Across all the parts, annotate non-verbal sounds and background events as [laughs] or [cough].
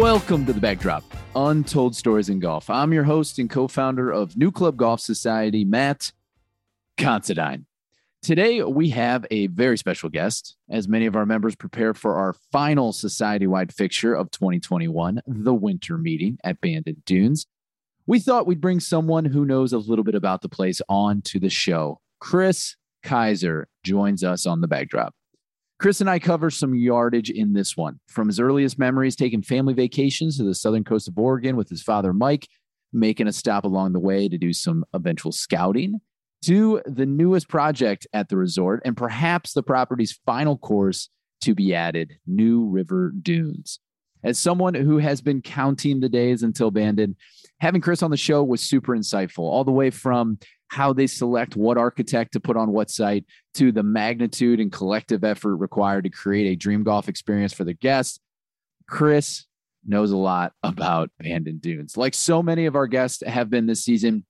Welcome to the Bag Drop, Untold Stories in Golf. I'm your host and co founder of NewClub Golf Society, Matt Considine. Today, we have a very special guest as many of our members prepare for our final society wide fixture of 2021, the winter meeting at Bandon Dunes. We thought we'd bring someone who knows a little bit about the place on to the show. Chris Keiser joins us on the Bag Drop. Chris and I cover some yardage in this one. From his earliest memories taking family vacations to the southern coast of Oregon with his father, Mike, making a stop along the way to do some eventual scouting, to the newest project at the resort and perhaps the property's final course to be added New River Dunes. As someone who has been counting the days until Bandon, having Chris on the show was super insightful, all the way from how they select what architect to put on what site to the magnitude and collective effort required to create a dream golf experience for the guests. Chris knows a lot about Bandon Dunes. Like so many of our guests have been this season,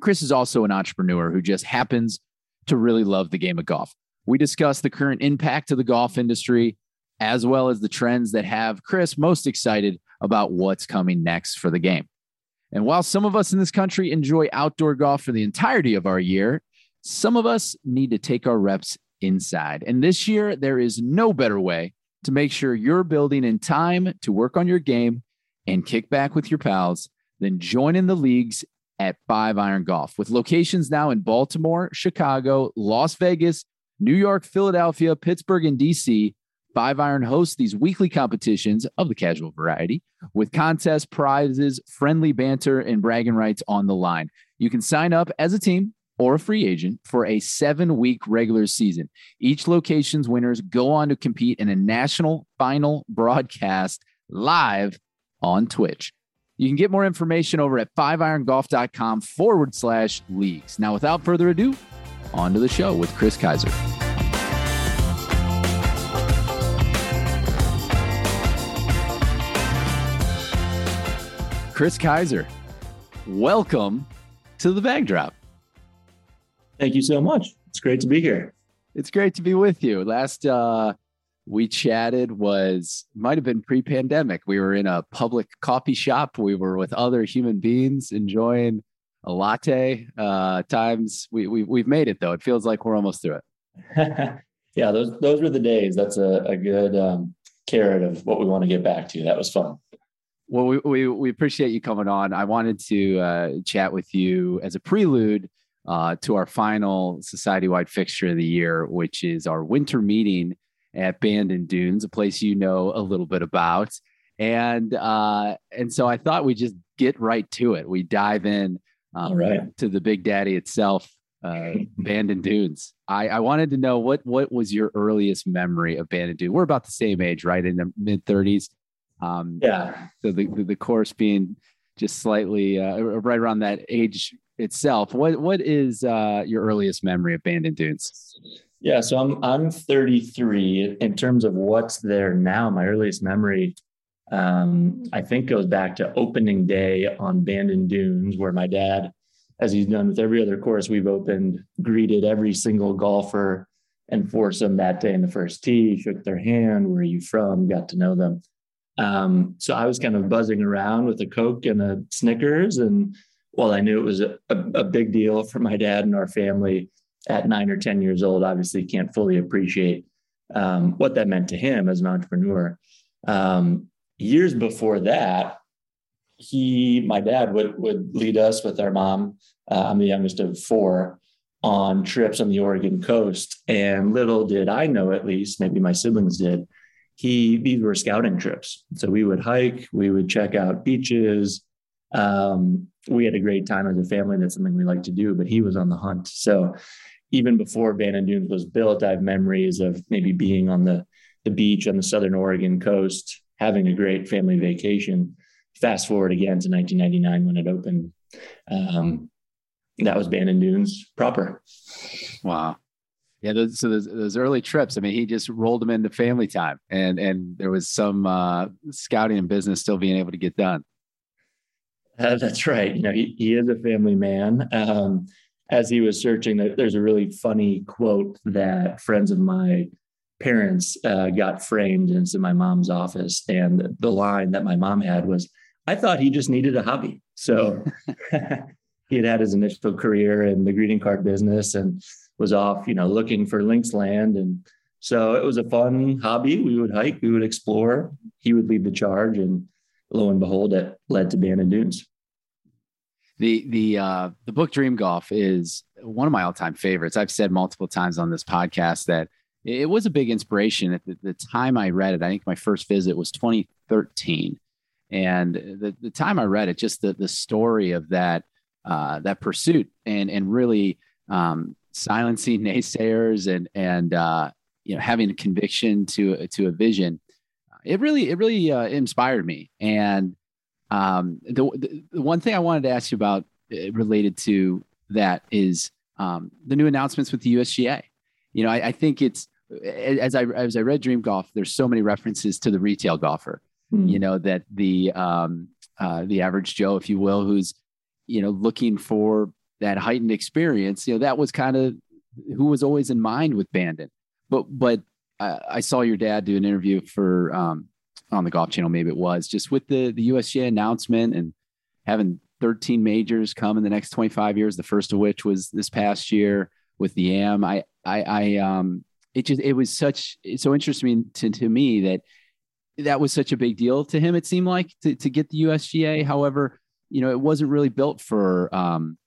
Chris is also an entrepreneur who just happens to really love the game of golf. We discuss the current impact of the golf industry, as well as the trends that have Chris most excited about what's coming next for the game. And while some of us in this country enjoy outdoor golf for the entirety of our year, some of us need to take our reps inside. And this year, there is no better way to make sure you're building in time to work on your game and kick back with your pals than joining the leagues at Five Iron Golf with locations now in Baltimore, Chicago, Las Vegas, New York, Philadelphia, Pittsburgh, and DC. Five Iron hosts these weekly competitions of the casual variety with contests, prizes, friendly banter, and bragging rights on the line. You can sign up as a team or a free agent for a seven week regular season. Each location's winners go on to compete in a national final broadcast live on Twitch. You can get more information over at fiveirongolf.com forward slash leagues. Now, without further ado, on to the show with Chris Keiser. Chris Keiser, welcome to the Bag Drop. Thank you so much. It's great to be here. It's great to be with you. Last uh, we chatted was might have been pre-pandemic. We were in a public coffee shop. We were with other human beings enjoying a latte. Uh, times we, we we've made it though. It feels like we're almost through it. [laughs] yeah, those those were the days. That's a, a good um, carrot of what we want to get back to. That was fun. Well, we, we, we appreciate you coming on. I wanted to uh, chat with you as a prelude uh, to our final society wide fixture of the year, which is our winter meeting at Bandon Dunes, a place you know a little bit about. And uh, and so I thought we just get right to it. We dive in um, right. to the Big Daddy itself, uh, [laughs] Bandon Dunes. I, I wanted to know what what was your earliest memory of Bandon Dunes? We're about the same age, right? In the mid 30s. Um, yeah. So the, the, the course being just slightly uh, right around that age itself. What what is uh, your earliest memory of Bandon Dunes? Yeah, so I'm I'm 33. In terms of what's there now, my earliest memory, um, I think goes back to opening day on Bandon Dunes, where my dad, as he's done with every other course we've opened, greeted every single golfer and foursome that day in the first tee, shook their hand, where are you from, got to know them. Um, so I was kind of buzzing around with a Coke and a Snickers. And while I knew it was a, a, big deal for my dad and our family at nine or 10 years old, obviously can't fully appreciate um, what that meant to him as an entrepreneur. Um, years before that, he, my dad would, would lead us with our mom. Uh, I'm the youngest of four on trips on the Oregon coast. And little did I know, at least, maybe my siblings did, he these were scouting trips. So we would hike, we would check out beaches. Um, we had a great time as a family. That's something we like to do. But he was on the hunt. So even before Bandon Dunes was built, I have memories of maybe being on the the beach on the southern Oregon coast, having a great family vacation. Fast forward again to 1999 when it opened. Um, that was Bandon Dunes proper. Wow. Yeah, those, so those, those, early trips. I mean, he just rolled them into family time, and and there was some uh, scouting and business still being able to get done. Uh, that's right. You know, he he is a family man. Um, as he was searching, there's a really funny quote that friends of my parents uh, got framed into my mom's office, and the line that my mom had was, "I thought he just needed a hobby." So [laughs] he had had his initial career in the greeting card business and was off, you know, looking for links land and so it was a fun hobby. We would hike, we would explore. He would lead the charge, and lo and behold, it led to Bandon Dunes. The the uh, the book Dream Golf is one of my all time favorites. I've said multiple times on this podcast that it was a big inspiration at the, the time I read it. I think my first visit was 2013, and the the time I read it, just the the story of that uh, that pursuit and and really um, silencing naysayers and and uh, you know having a conviction to to a vision it really it really uh, inspired me and um, the, the one thing i wanted to ask you about uh, related to that is um, the new announcements with the usga you know I, I, think it's as i as i read dream golf there's so many references to the retail golfer mm. you know that the um, uh, the average joe if you will who's you know looking for that heightened experience you know that was kind of who was always in mind with bandon but but I, I saw your dad do an interview for um, on the Golf Channel, maybe it was just with the the USGA announcement and having 13 majors come in the next 25 years. The first of which was this past year with the AM. I I, I um it just it was such it's so interesting to, to me that that was such a big deal to him. It seemed like to to get the USGA. However, you know, it wasn't really built for um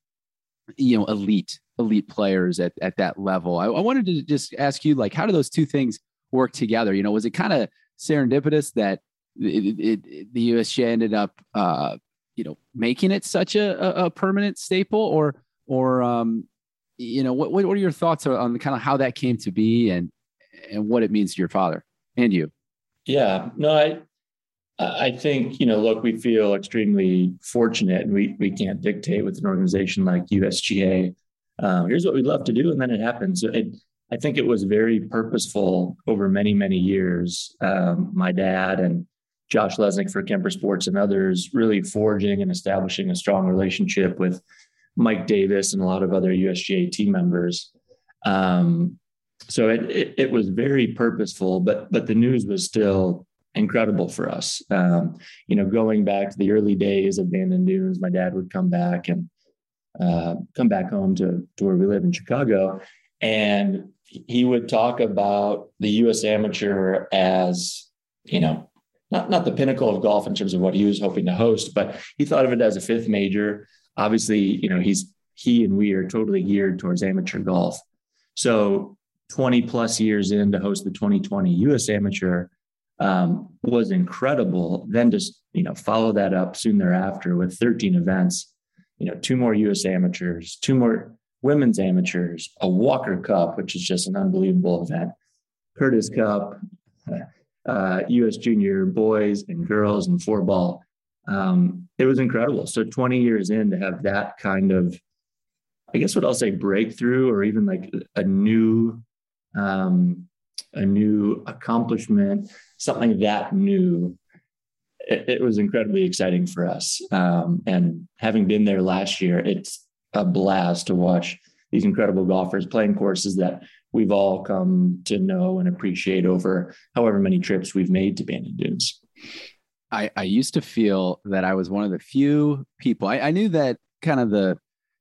you know elite elite players at, at that level. I, I wanted to just ask you, like, how do those two things work together? You know, was it kind of serendipitous that it, it, it, the USGA ended up, uh, you know, making it such a, a permanent staple, or, or, um, you know, what, what are your thoughts on kind of how that came to be and and what it means to your father and you? Yeah, no, I I think you know, look, we feel extremely fortunate, and we we can't dictate with an organization like USGA um, here's what we'd love to do. And then it happens. It, I think it was very purposeful over many, many years. Um, my dad and Josh Lesnik for Kemper Sports and others really forging and establishing a strong relationship with Mike Davis and a lot of other USGA team members. Um, so it, it, it was very purposeful, but but the news was still incredible for us. Um, you know, going back to the early days of Bandon Dunes, my dad would come back and uh, come back home to, to where we live in Chicago. And he would talk about the US amateur as, you know, not, not the pinnacle of golf in terms of what he was hoping to host, but he thought of it as a fifth major. Obviously, you know, he's he and we are totally geared towards amateur golf. So 20 plus years in to host the 2020 US Amateur um, was incredible. Then just you know follow that up soon thereafter with 13 events you know, two more US amateurs, two more women's amateurs, a Walker Cup, which is just an unbelievable event, Curtis Cup, uh, US junior boys and girls and four ball. Um, it was incredible. So 20 years in to have that kind of, I guess what I'll say breakthrough or even like a new, um, a new accomplishment, something that new it, it was incredibly exciting for us. Um, and having been there last year, it's a blast to watch these incredible golfers playing courses that we've all come to know and appreciate over however many trips we've made to Bandon Dunes. I, I used to feel that I was one of the few people. I, I knew that kind of the,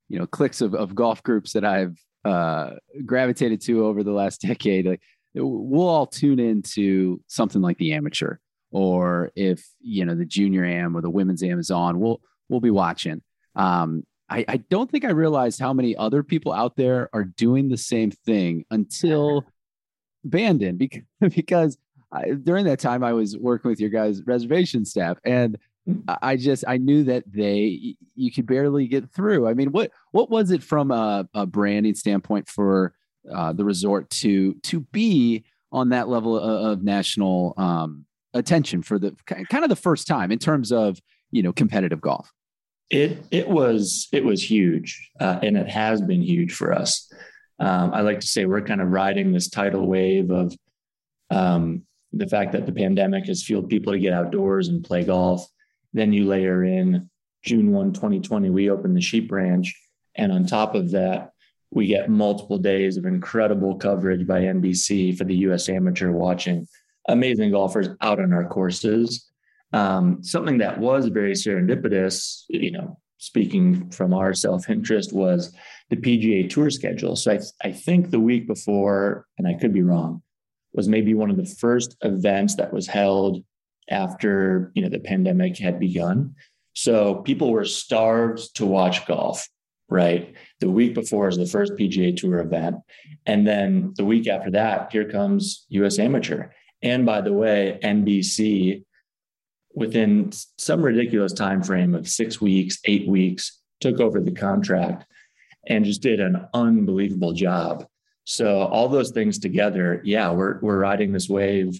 you know, cliques of, of golf groups that I've uh, gravitated to over the last [laughs] decade. Like, we'll all tune into something like the amateur or if you know the junior am or the women's am is on, we'll we'll be watching. Um, I, I don't think I realized how many other people out there are doing the same thing until Bandon because [laughs] because I, during that time I was working with your guys' reservation staff and I just I knew that they you could barely get through. I mean, what what was it from a, a branding standpoint for uh, the resort to to be on that level of, of national um, attention for the kind of the first time in terms of you know competitive golf? It it was it was huge, uh, and it has been huge for us. Um, I like to say we're kind of riding this tidal wave of um, the fact that the pandemic has fueled people to get outdoors and play golf. Then you layer in June 1, 2020, we opened the Sheep Ranch. And on top of that, We get multiple days of incredible coverage by NBC for the U.S. Amateur watching amazing golfers out on our courses. Um, something that was very serendipitous, you know, speaking from our self interest, was the PGA Tour schedule. So I, I think the week before, and I could be wrong, was maybe one of the first events that was held after you know the pandemic had begun. So people were starved to watch golf, right? The week before is the first PGA Tour event, and then the week after that, here comes U.S. Amateur. And by the way, NBC within some ridiculous time frame of six weeks, eight weeks, took over the contract and just did an unbelievable job. So all those things together, yeah, we're we're riding this wave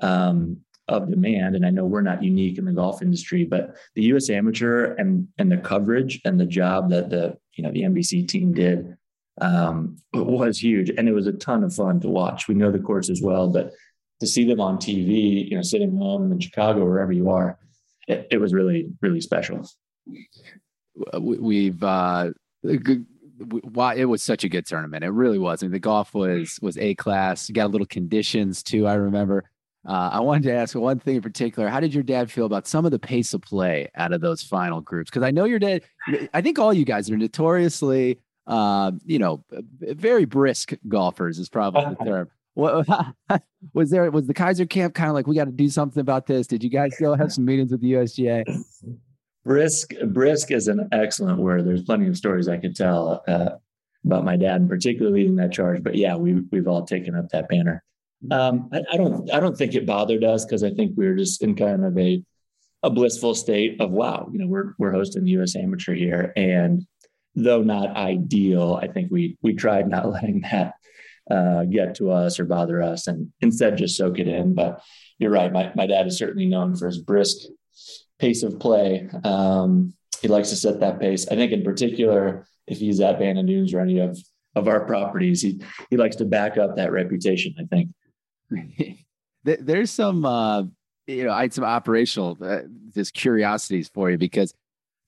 um, of demand, and I know we're not unique in the golf industry, but the U.S. Amateur and and the coverage and the job that the you know the NBC team did um, was huge, and it was a ton of fun to watch. We know the course as well, but to see them on TV, you know, sitting home in Chicago, wherever you are, it, it was really, really special. We've, uh, why it was such a good tournament. It really was. I mean, the golf was was a class. Got a little conditions too. I remember. Uh, I wanted to ask one thing in particular. How did your dad feel about some of the pace of play out of those final groups? Because I know your dad. I think all you guys are notoriously, uh, you know, very brisk golfers is probably the term. What [laughs] was there? Was the Keiser camp kind of like we got to do something about this? Did you guys go have some meetings with the USGA? Brisk, brisk is an excellent word. There's plenty of stories I could tell uh, about my dad, and particularly leading that charge. But yeah, we we've all taken up that banner. Um, I, I, don't I don't think it bothered us because I think we were just in kind of a a blissful state of wow, you know, we're we're hosting the U.S. Amateur here, and though not ideal, I think we we tried not [laughs] letting that uh, get to us or bother us and instead just soak it in. But you're right. My, my dad is certainly known for his brisk pace of play. Um, he likes to set that pace. I think in particular, if he's at Bandon Dunes or any of, of our properties, he, he likes to back up that reputation, I think. [laughs] There's some, uh, you know, I had some operational uh, just curiosities for you because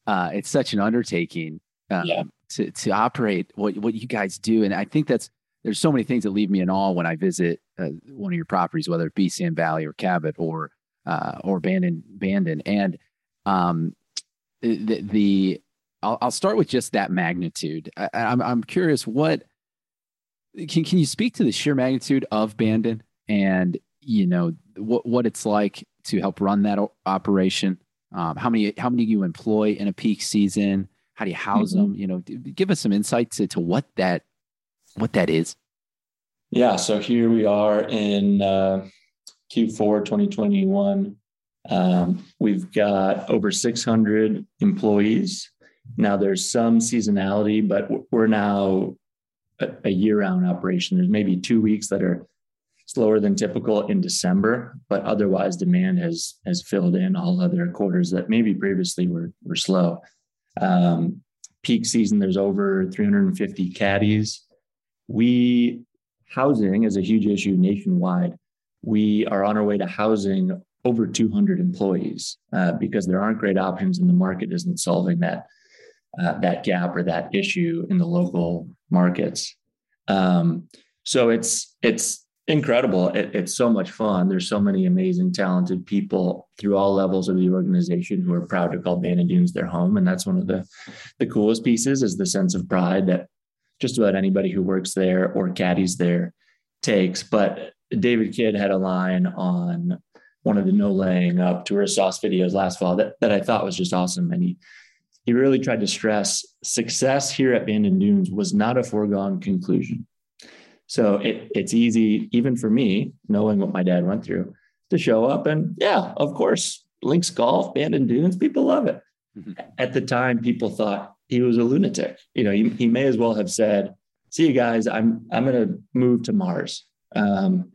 uh, it's such an undertaking um, yeah. to, to operate what, what you guys do. And I think that's, there's so many things that leave me in awe when I visit uh, one of your properties, whether it be Sand Valley or Cabot or uh, or Bandon Bandon. And um, the, the I'll, I'll, start with just that magnitude. I, am I'm, I'm curious what can can you speak to the sheer magnitude of Bandon and you know what what it's like to help run that operation? Um, how many how many do you employ in a peak season? How do you house mm-hmm. them? You know, give us some insight to, to what that what that is? Yeah, so here we are in uh, Q4 2021. Um, we've got over 600 employees. Now there's some seasonality, but we're now a, a year-round operation. There's maybe two weeks that are slower than typical in December, but otherwise demand has has filled in all other quarters that maybe previously were were slow. Um, peak season, there's over 350 caddies we housing is a huge issue nationwide. We are on our way to housing over 200 employees uh, because there aren't great options, and the market isn't solving that uh, that gap or that issue in the local markets. Um, so it's it's incredible. It, it's so much fun. There's so many amazing, talented people through all levels of the organization who are proud to call Bandon Dunes their home, and that's one of the the coolest pieces is the sense of pride that just about anybody who works there or caddies there takes. But David Kidd had a line on one of the no laying up tourist sauce videos last fall that, that I thought was just awesome. And he he really tried to stress success here at Bandon Dunes was not a foregone conclusion. So it, it's easy, even for me, knowing what my dad went through, to show up and yeah, of course, links golf, Bandon Dunes, people love it. Mm-hmm. At the time, people thought he was a lunatic. You know, he, he may as well have said, "See you guys. I'm I'm going to move to Mars." Um,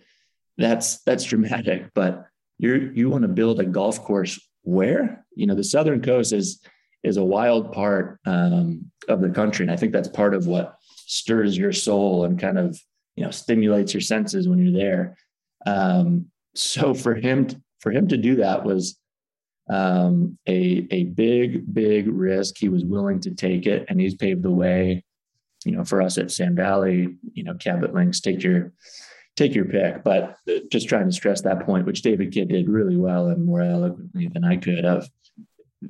that's that's dramatic, but you you want to build a golf course where you know the southern coast is is a wild part um, of the country, and I think that's part of what stirs your soul and kind of you know stimulates your senses when you're there. Um, so for him for him to do that was um, a, a big, big risk. He was willing to take it, and he's paved the way you know, for us at Sand Valley, you know, Cabot Links, take your take your pick. But just trying to stress that point, which David Kidd did really well and more eloquently than I could of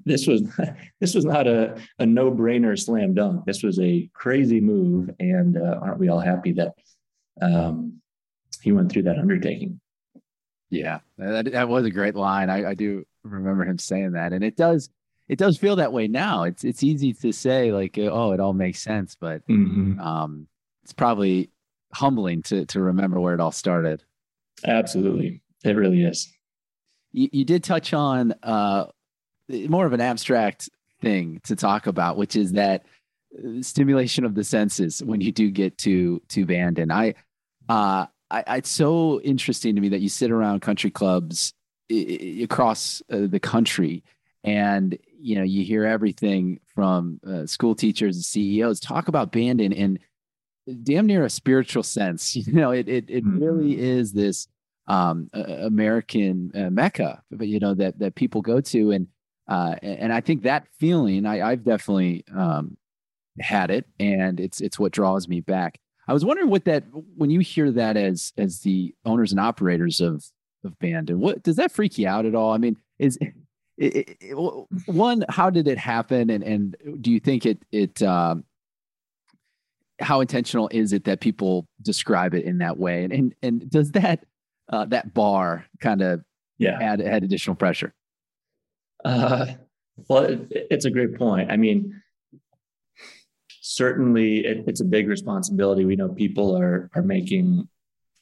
this was [laughs] this was not a, a no-brainer slam dunk. This was a crazy move. And uh, aren't we all happy that um, he went through that undertaking? Yeah, that, that was a great line. I, I do remember him saying that. And it does it does feel that way now. It's it's easy to say like, oh, it all makes sense, but mm-hmm. um, it's probably humbling to to remember where it all started. Absolutely, it really is. You, you did touch on uh, more of an abstract thing to talk about, which is that uh, stimulation of the senses when you do get to to Bandon. I, uh, I, it's so interesting to me that you sit around country clubs across uh, the country and you know you hear everything from uh, school teachers and ceos talk about bandon in damn near a spiritual sense [laughs] you know it it, it mm-hmm. really is this um, uh, american uh, mecca you know that that people go to and uh, and i think that feeling i i've definitely um, had it and it's it's what draws me back. I was wondering what that when you hear that as as the owners and operators of of Bandon, what does that freak you out at all? I mean is it, it, one, how did it happen, and and do you think it it um, how intentional is it that people describe it in that way, and and, and does that uh, that bar kind of yeah. add add additional pressure? Uh, well, it, it's a great point. I mean, certainly it, it's a big responsibility. We know people are are making,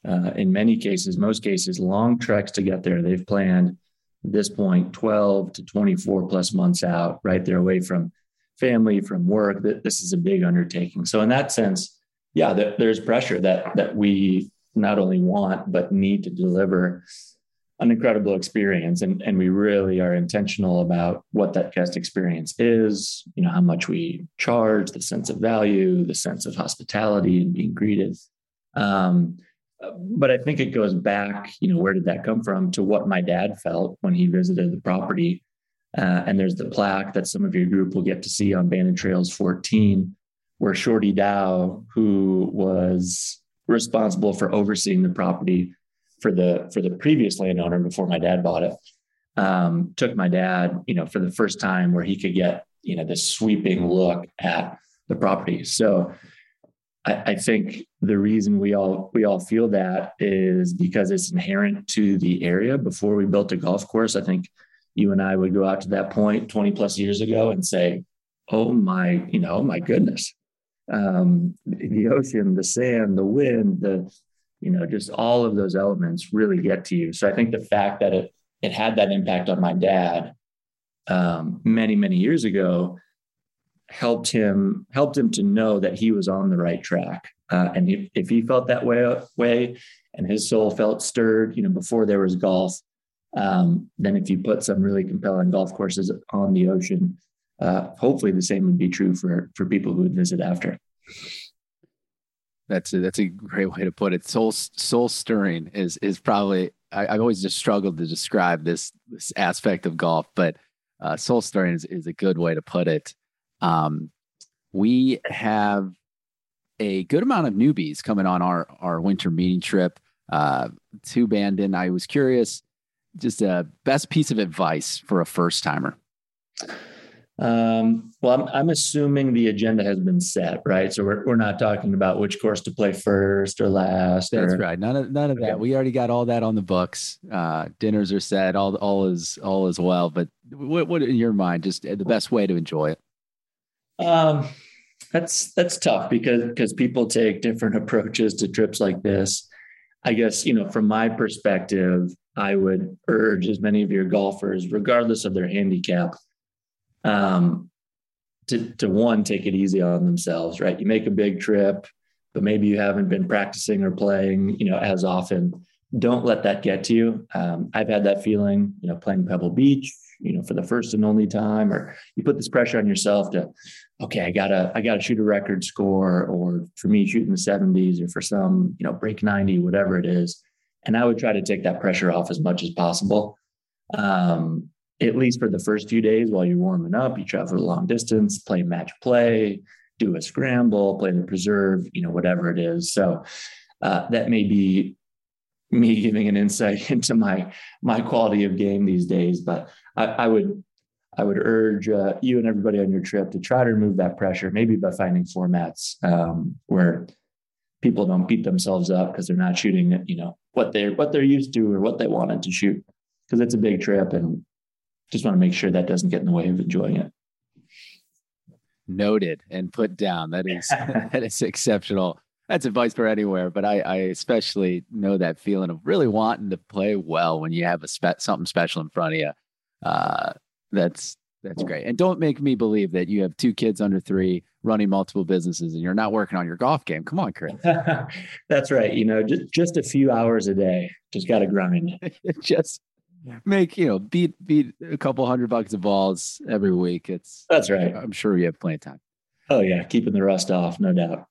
uh, in many cases, most cases, long treks to get there. They've planned at this point 12 to 24 plus months out, right? They're away from family, from work. This is a big undertaking. So in that sense, yeah, there's pressure that that we not only want but need to deliver an incredible experience and, and we really are intentional about what that guest experience is you know how much we charge the sense of value the sense of hospitality and being greeted um, but I think it goes back, you know, where did that come from to what my dad felt when he visited the property. Uh, and there's the plaque that some of your group will get to see on Bandon Trails 14, where Shorty Dow, who was responsible for overseeing the property for the for the previous landowner before my dad bought it, um, took my dad, you know, for the first time where he could get, you know, this sweeping look at the property. So I, I, think the reason we all we all feel that is because it's inherent to the area. Before we built a golf course, I think you and I would go out to that point 20 plus years ago and say, "Oh my, you know, my goodness, um, the ocean, the sand, the wind, the you know, just all of those elements really get to you." So I think the fact that it it had that impact on my dad um, many many years ago helped him helped him to know that he was on the right track. Uh, and if, if he felt that way, way and his soul felt stirred, you know, before there was golf, um, then if you put some really compelling golf courses on the ocean, uh, hopefully the same would be true for for people who would visit after. That's a, that's a great way to put it. Soul soul stirring is is probably I, have always just struggled to describe this this aspect of golf, but uh, soul stirring is, is a good way to put it. Um, we have a good amount of newbies coming on our our winter meeting trip uh, to Bandon. I was curious, just a best piece of advice for a first timer. Um, well, I'm, I'm assuming the agenda has been set, right? So we're, we're not talking about which course to play first or last. That's right. None of none of okay. that. We already got all that on the books. Uh, dinners are set. All all is all is well. But what, what in your mind? Just the best way to enjoy it. Um, that's that's tough because because people take different approaches to trips like this. I guess you know from my perspective, I would urge as many of your golfers, regardless of their handicap, um, to to one take it easy on themselves. Right, you make a big trip, but maybe you haven't been practicing or playing, you know, as often. Don't let that get to you. Um, I've had that feeling, you know, playing Pebble Beach, you know, for the first and only time, or you put this pressure on yourself to okay, I gotta I gotta shoot a record score, or for me shooting the 70s, or for some, you know, break 90, whatever it is. And I would try to take that pressure off as much as possible. Um, at least for the first few days while you're warming up, you travel a long distance, play match play, do a scramble, play the preserve, you know, whatever it is. So uh, that may be me [laughs] giving an insight [laughs] into my my quality of game these days. But I, I would I would urge uh, you and everybody on your trip to try to remove that pressure, maybe by finding formats um, where people don't beat themselves up because they're not shooting, you know, what they're what they're used to or what they wanted to shoot. Because it's a big trip, and just want to make sure that doesn't get in the way of enjoying it. Noted and put down. That is [laughs] that is exceptional. That's advice for anywhere, but I, I especially know that feeling of really wanting to play well when you have a spe- something special in front of you. Uh, that's that's great. And don't make me believe that you have two kids under three running multiple businesses and you're not working on your golf game. Come on, Chris. [laughs] That's right. You know, just, just a few hours a day. Just got to grind. [laughs] just make, you know, beat beat a couple hundred bucks of balls every week. It's That's right. I'm sure you have plenty of time. Oh yeah, keeping the rust off, no doubt.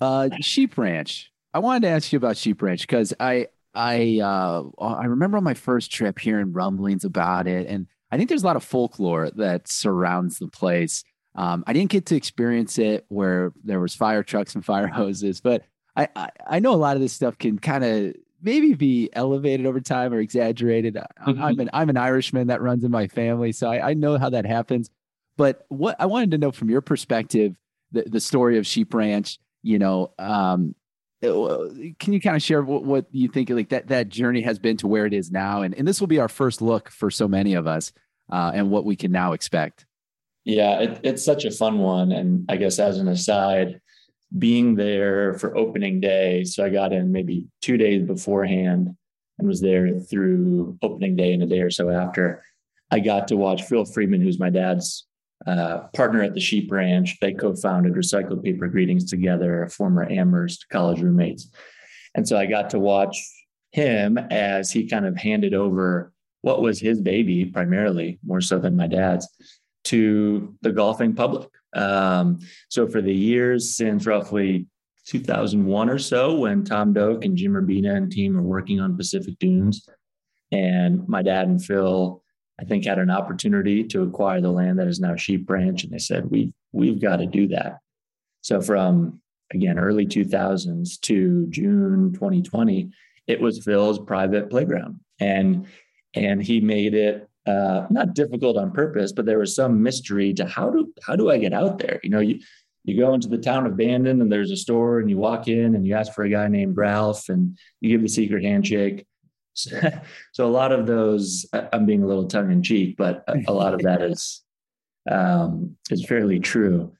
Uh Sheep Ranch. I wanted to ask you about Sheep Ranch because I I uh I remember on my first trip hearing rumblings about it and I think there's a lot of folklore that surrounds the place. Um, I didn't get to experience it where there was fire trucks and fire [laughs] hoses, but I, I, I know a lot of this stuff can kind of maybe be elevated over time or exaggerated. Mm-hmm. I'm an I'm an Irishman that runs in my family, so I, I know how that happens. But what I wanted to know from your perspective, the, the story of Sheep Ranch, you know, um, uh, can you kind of share what, what you think like that that journey has been to where it is now and, and this will be our first look for so many of us uh, and what we can now expect yeah it, it's such a fun one and i guess as an aside being there for opening day so i got in maybe two days beforehand and was there through opening day and a day or so after i got to watch phil friedmann who's my dad's uh, partner at the Sheep Ranch. They co-founded Recycled Paper Greetings together, former Amherst college roommates. And so I got to watch him as he kind of handed over what was his baby, primarily more so than my dad's, to the golfing public. Um, so for the years since roughly 2001 or so, when Tom Doak and Jim Urbina and team were working on Pacific Dunes, and my dad and Phil I think had an opportunity to acquire the land that is now Sheep Ranch, and they said we we've got to do that. So from again early 2000s to June 2020, it was Phil's private playground, and and he made it uh, not difficult on purpose, but there was some mystery to how do how do I get out there? You know, you you go into the town of Bandon and there's a store and you walk in and you ask for a guy named Ralph and you give the secret handshake [laughs] so a lot of those, I'm being a little tongue in cheek, but a lot of that is [laughs] um, is fairly true.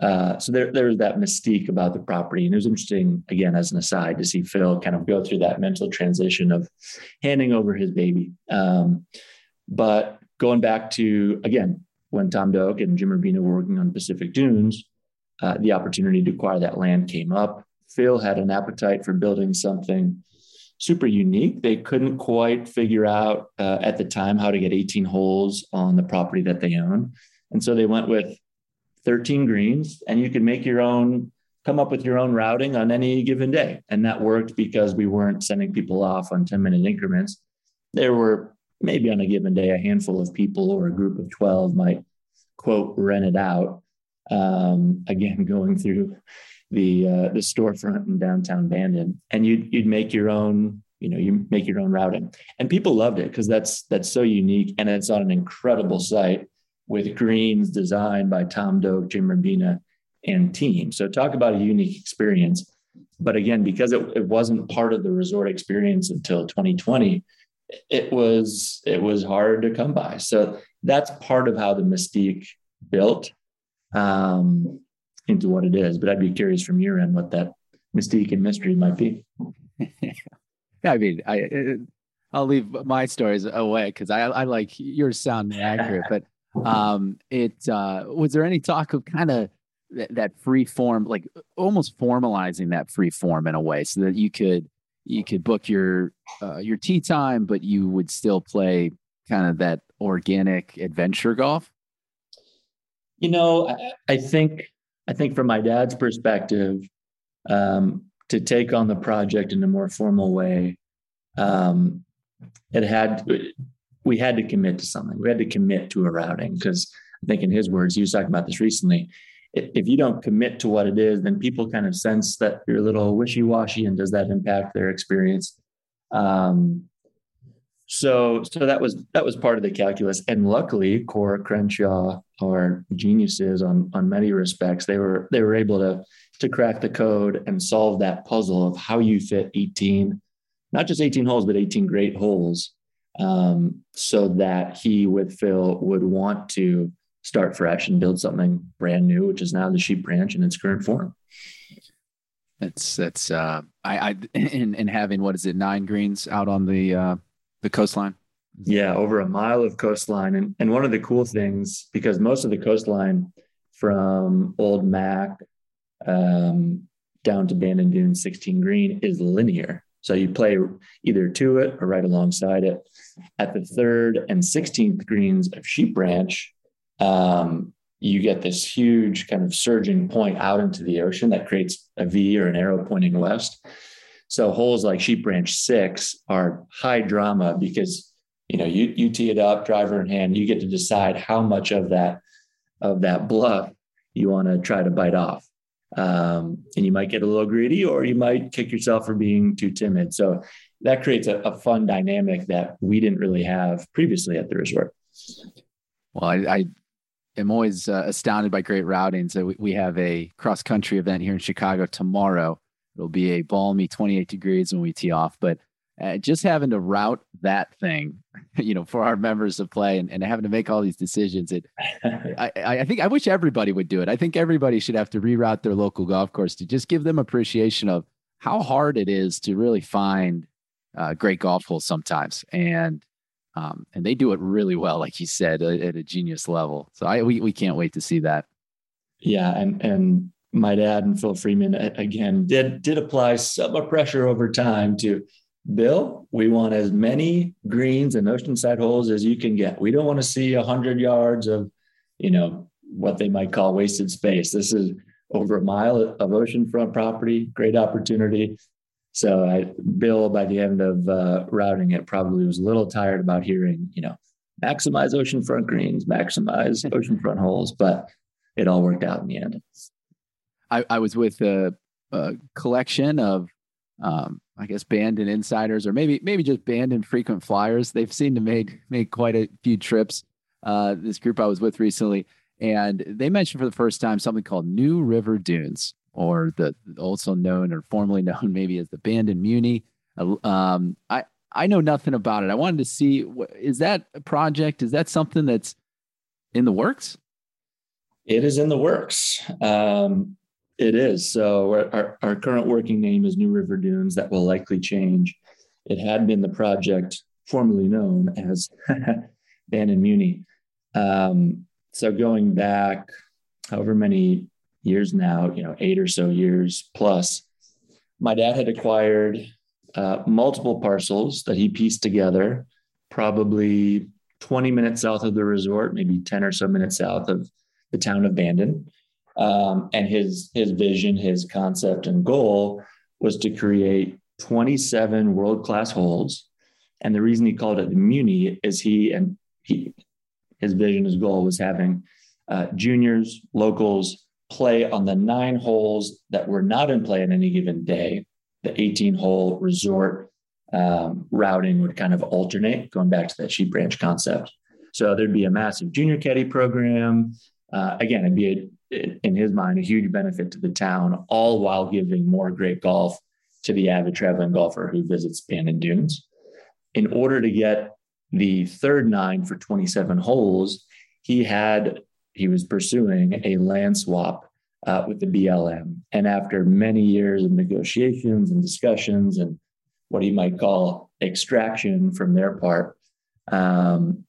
Uh, so there, there was that mystique about the property, and it was interesting again as an aside to see Phil kind of go through that mental transition of handing over his baby. Um, but going back to again when Tom Doak and Jim Urbina were working on Pacific Dunes, uh, the opportunity to acquire that land came up. Phil had an appetite for building something super unique. They couldn't quite figure out uh, at the time how to get 18 holes on the property that they own. And so they went with 13 greens, and you could make your own, come up with your own routing on any given day. And that worked because we weren't sending people off on 10 minute increments. There were maybe on a given day, a handful of people or a group of 12 might quote rent it out. Um, again, [laughs] going through the uh, the storefront in downtown Bandon, and you'd you'd make your own you know you make your own routing, and people loved it because that's that's so unique, and it's on an incredible site with greens designed by Tom Doak, Jim Urbina, and team. So talk about a unique experience. But again, because it, it wasn't part of the resort experience until 2020, it was it was hard to come by. So that's part of how the mystique built. Um, into what it is. But I'd be curious from your end what that mystique and mystery might be. [laughs] I mean, I uh, I'll leave my stories away because I I like yours sound accurate. But um, it uh, was there any talk of kind of th- that free form, like almost formalizing that free form in a way, so that you could you could book your uh, your tee time, but you would still play kind of that organic adventure golf. You know, I, I think I think from my dad's perspective, um, to take on the project in a more formal way, um, it had we had to commit to something. We had to commit to a routing because I think, in his words, he was talking about this recently. If you don't commit to what it is, then people kind of sense that you're a little wishy washy, and does that impact their experience? Um, so, so that was that was part of the calculus, and luckily, Coore & Crenshaw are geniuses on on many respects. They were they were able to to crack the code and solve that puzzle of how you fit 18, not just 18 holes, but 18 great holes, um, so that he with Phil would want to start fresh and build something brand new, which is now the Sheep Ranch in its current form. That's that's uh, I I in in having what is it nine greens out on the uh, the coastline. Yeah, over a mile of coastline, and and one of the cool things because most of the coastline from Old Mac um, down to Bandon Dune 16 Green is linear. So you play either to it or right alongside it. At the third and 16th greens of Sheep Ranch, um, you get this huge kind of surging point out into the ocean that creates a V or an arrow pointing west. So holes like Sheep Ranch six are high drama because you know you you tee it up, driver in hand, you get to decide how much of that of that bluff you want to try to bite off. Um, and you might get a little greedy or you might kick yourself for being too timid. So that creates a, a fun dynamic that we didn't really have previously at the resort. Well, I, I am always uh, astounded by great routing. So we, we have a cross country event here in Chicago tomorrow. It'll be a balmy 28 degrees when we tee off, but uh, just having to route that thing, [laughs] you know, for our members to play and, and having to make all these decisions, it, [laughs] I, I think I wish everybody would do it. I think everybody should have to reroute their local golf course to just give them appreciation of how hard it is to really find uh, great golf holes sometimes. And um, and they do it really well, like you said, at, at a genius level. So I we we can't wait to see that. Yeah, and and my dad and Phil Friedmann again did did apply some pressure over time to Bill. We want as many greens and oceanside holes as you can get. We don't want to see hundred yards of, you know, what they might call wasted space. This is over a mile of oceanfront property. Great opportunity. So I, Bill, by the end of uh, routing it, probably was a little tired about hearing, you know, maximize oceanfront greens, maximize [laughs] oceanfront holes, but it all worked out in the end. I, I was with a, a collection of, um, I guess, Bandon insiders, or maybe maybe just Bandon frequent flyers. They've seemed to make make quite a few trips. Uh, this group I was with recently, and they mentioned for the first time something called New River Dunes or the also known or formerly [laughs] known maybe as the Bandon Muni. Uh, um, I I know nothing about it. I wanted to see is that a project? Is that something that's in the works? It is in the works. Um, it is. So our, our current working name is New River Dunes. That will likely change. It had been the project formerly known as [laughs] Bandon Muni. Um, so going back however many years now, you know, eight or so years plus, my dad had acquired uh, multiple parcels that he pieced together, probably 20 minutes south of the resort, maybe 10 or so minutes south of the town of Bandon. Um, and his his vision, his concept and goal was to create 27 world class holes. And the reason he called it the Muni is he and he his vision, his goal was having uh, juniors, locals, play on the nine holes that were not in play on any given day. The 18 hole resort um, routing would kind of alternate, going back to that sheep ranch concept. So there'd be a massive junior caddy program. Uh, again, it'd be, a, in his mind, a huge benefit to the town, all while giving more great golf to the avid traveling golfer who visits Bandon Dunes. In order to get the third nine for 27 holes, he had he was pursuing a land swap uh, with the BLM. And after many years of negotiations and discussions and what he might call extraction from their part, um,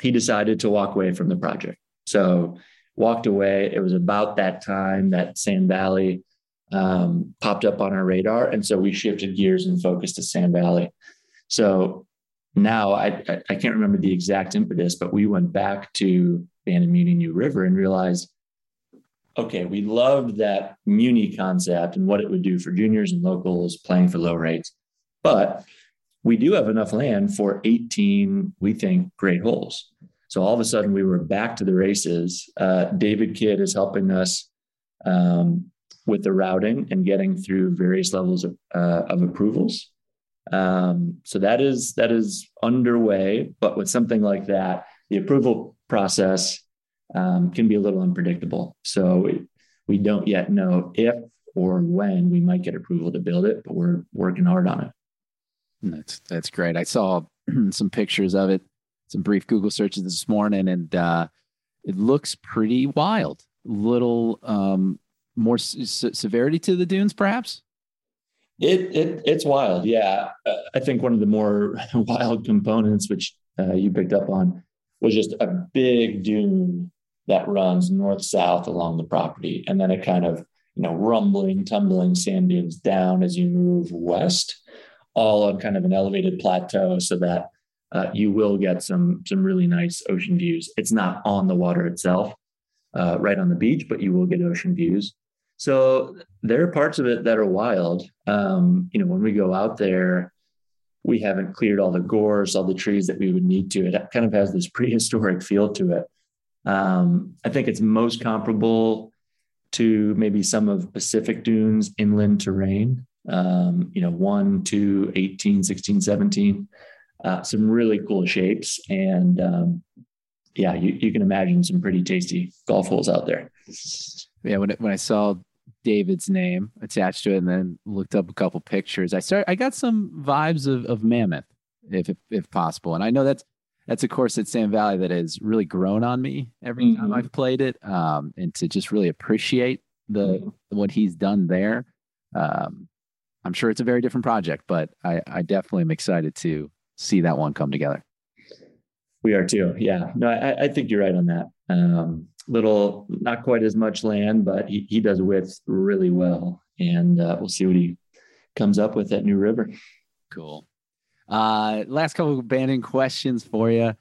he decided to walk away from the project. So walked away. It was about that time that Sand Valley um, popped up on our radar, and so we shifted gears and focused to Sand Valley. So now I, I can't remember the exact impetus, but we went back to Bandon Muni New River and realized, okay, we loved that Muni concept and what it would do for juniors and locals playing for low rates, but we do have enough land for 18, we think, great holes. So all of a sudden we were back to the races. Uh, David Kidd is helping us um, with the routing and getting through various levels of, uh, of approvals. Um, so that is that is underway. But with something like that, the approval process um, can be a little unpredictable. So we, we don't yet know if or when we might get approval to build it, but we're working hard on it. That's that's great. I saw [clears throat] some pictures of it, some brief Google searches this morning, and uh, it looks pretty wild. Little um, more severity to the dunes, perhaps. It, it it's wild, yeah. Uh, I think one of the more [laughs] wild components, which uh, you picked up on, was just a big dune that runs north south along the property, and then it kind of you know rumbling, tumbling sand dunes down as you move west, all on kind of an elevated plateau, so that uh, you will get some some really nice ocean views. It's not on the water itself, uh, right on the beach, but you will get ocean views. So there are parts of it that are wild. Um, you know, when we go out there, we haven't cleared all the gorse, all the trees that we would need to. It kind of has this [laughs] prehistoric feel to it. Um, I think it's most comparable to maybe some of Pacific Dunes inland terrain, um, you know, 1, 2, 18, 16, 17. Uh, some really cool shapes. And um, yeah, you, you can imagine some pretty tasty golf holes out there. Yeah, when, it, when I saw David's name attached to it, and then looked up a couple pictures. I start. I got some vibes of, of Mammoth, if, if, if possible, and I know that's that's a course at Sand Valley that has really grown on me every mm-hmm. time I've played it, um, and to just really appreciate the mm-hmm. what he's done there. Um, I'm sure it's a very different project, but I, I definitely am excited to see that one come together. We are too. Yeah. No, I, I think you're right on that. Um, little, not quite as much land, but he, he does width really well. And uh, we'll see what he comes up with at New River. Cool. Uh, last couple of Bandon questions for you.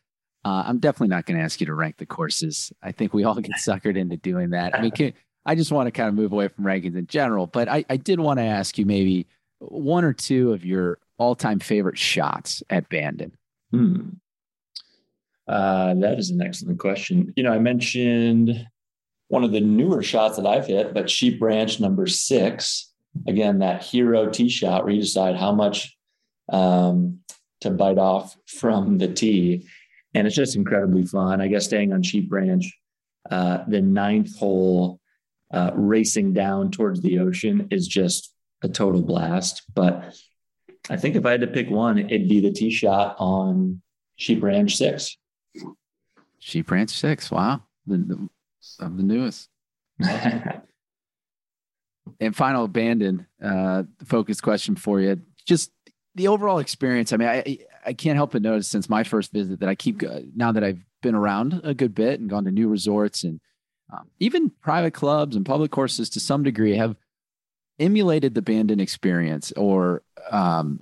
Uh, I'm definitely not going to ask you to rank the courses. I think we all get [laughs] suckered into doing that. I mean, can, I just want to kind of move away from rankings in general, but I, I did want to ask you maybe one or two of your all time favorite shots at Bandon. Hmm. Uh, that is an excellent question. You know, I mentioned one of the newer shots that I've hit, but Sheep Ranch number six. Again, that hero tee shot where you decide how much um, to bite off from the tee. And it's just incredibly fun. I guess staying on Sheep Ranch, uh, the ninth hole uh, racing down towards the ocean is just a total blast. But I think if I had to pick one, it'd be the tee shot on Sheep Ranch six. Sheep Ranch Six. Wow, the, the of the newest. [laughs] and final Bandon uh, focus question for you. Just the overall experience. I mean, I I can't help but notice since my first visit that I keep now that I've been around a good bit and gone to new resorts and um, even private clubs and public courses to some degree have emulated the Bandon experience or um,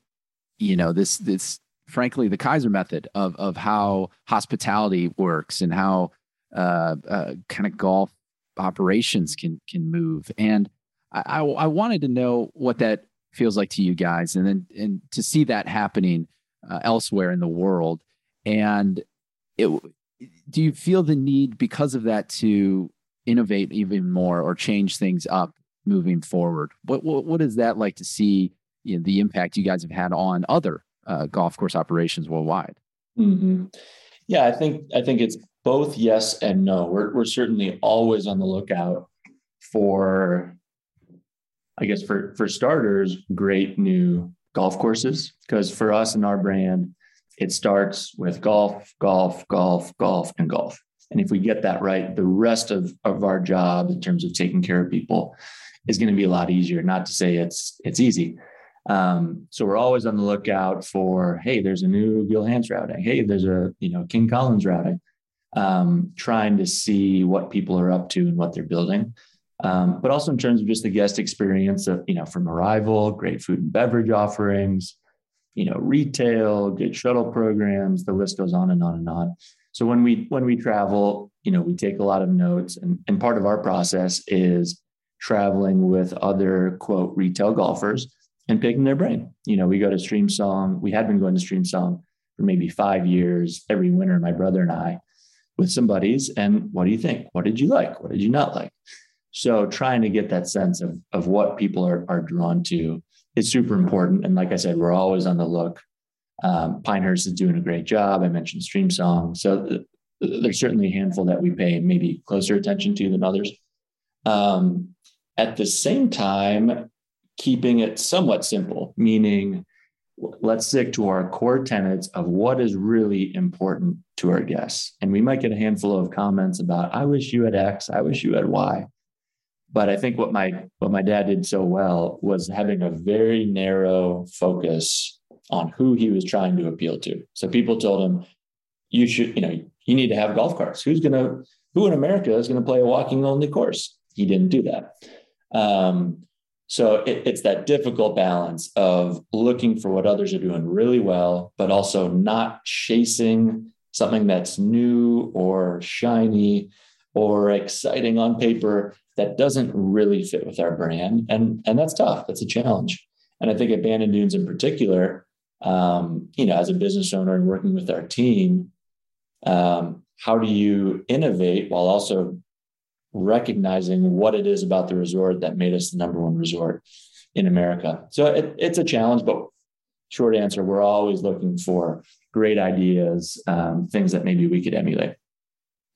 you know this this frankly the Keiser method of of how hospitality works and how uh, uh, kind of golf operations can can move. And I, I, I wanted to know what that feels like to you guys, and then and to see that happening uh, elsewhere in the world. And it, do you feel the need because of that to innovate even more or change things up moving forward? What what, what is that like to see? You know, the impact you guys have had on other uh, golf course operations worldwide? Mm-hmm. Yeah, I think I think it's both yes and no. We're we're certainly always on the lookout for, I guess for for starters, great new golf courses because for us and our brand, it starts with golf, golf, golf, golf, and golf. And if we get that right, the rest of, of our job in terms of taking care of people is going to be a lot easier. Not to say it's it's easy, um, so we're always on the lookout for, hey, there's a new Gil Hanse routing. Hey, there's a you know King Collins routing. Um, trying to see what people are up to and what they're building. Um, but also in terms of just the guest experience of, you know, from arrival, great food and beverage offerings, you know, retail, good shuttle programs, the list goes on and on and on. So when we when we travel, you know, we take a lot of notes and, and part of our process is traveling with other quote retail golfers and picking their brain. You know, we go to Streamsong. We had been going to Streamsong for maybe five years every winter, my brother and I, with some buddies. And what do you think? What did you like? What did you not like? So trying to get that sense of, of what people are, are drawn to is super important. And like I said, we're always on the look. Um, Pinehurst is doing a great job. I mentioned Streamsong. So th- there's certainly a handful that we pay maybe closer attention to than others. Um, at the same time, keeping it somewhat simple, meaning let's stick to our core tenets of what is really important to our guests. And we might get a handful of comments about, I wish you had X, I wish you had Y. But I think what my what my dad did so well was having a very narrow focus on who he was trying to appeal to. So people told him, you should, you know, you need to have golf carts. Who's gonna who in America is to play a walking only course? He didn't do that. Um, so it, it's that difficult balance of looking for what others are doing really well, but also not chasing something that's new or shiny or exciting on paper that doesn't really fit with our brand. And, and that's tough. That's a challenge. And I think at Bandon Dunes in particular, um, you know, as a business owner and working with our team, um, how do you innovate while also recognizing what it is about the resort that made us the number one resort in America. So it, it's a challenge, but short answer, we're always looking for great ideas, um, things that maybe we could emulate.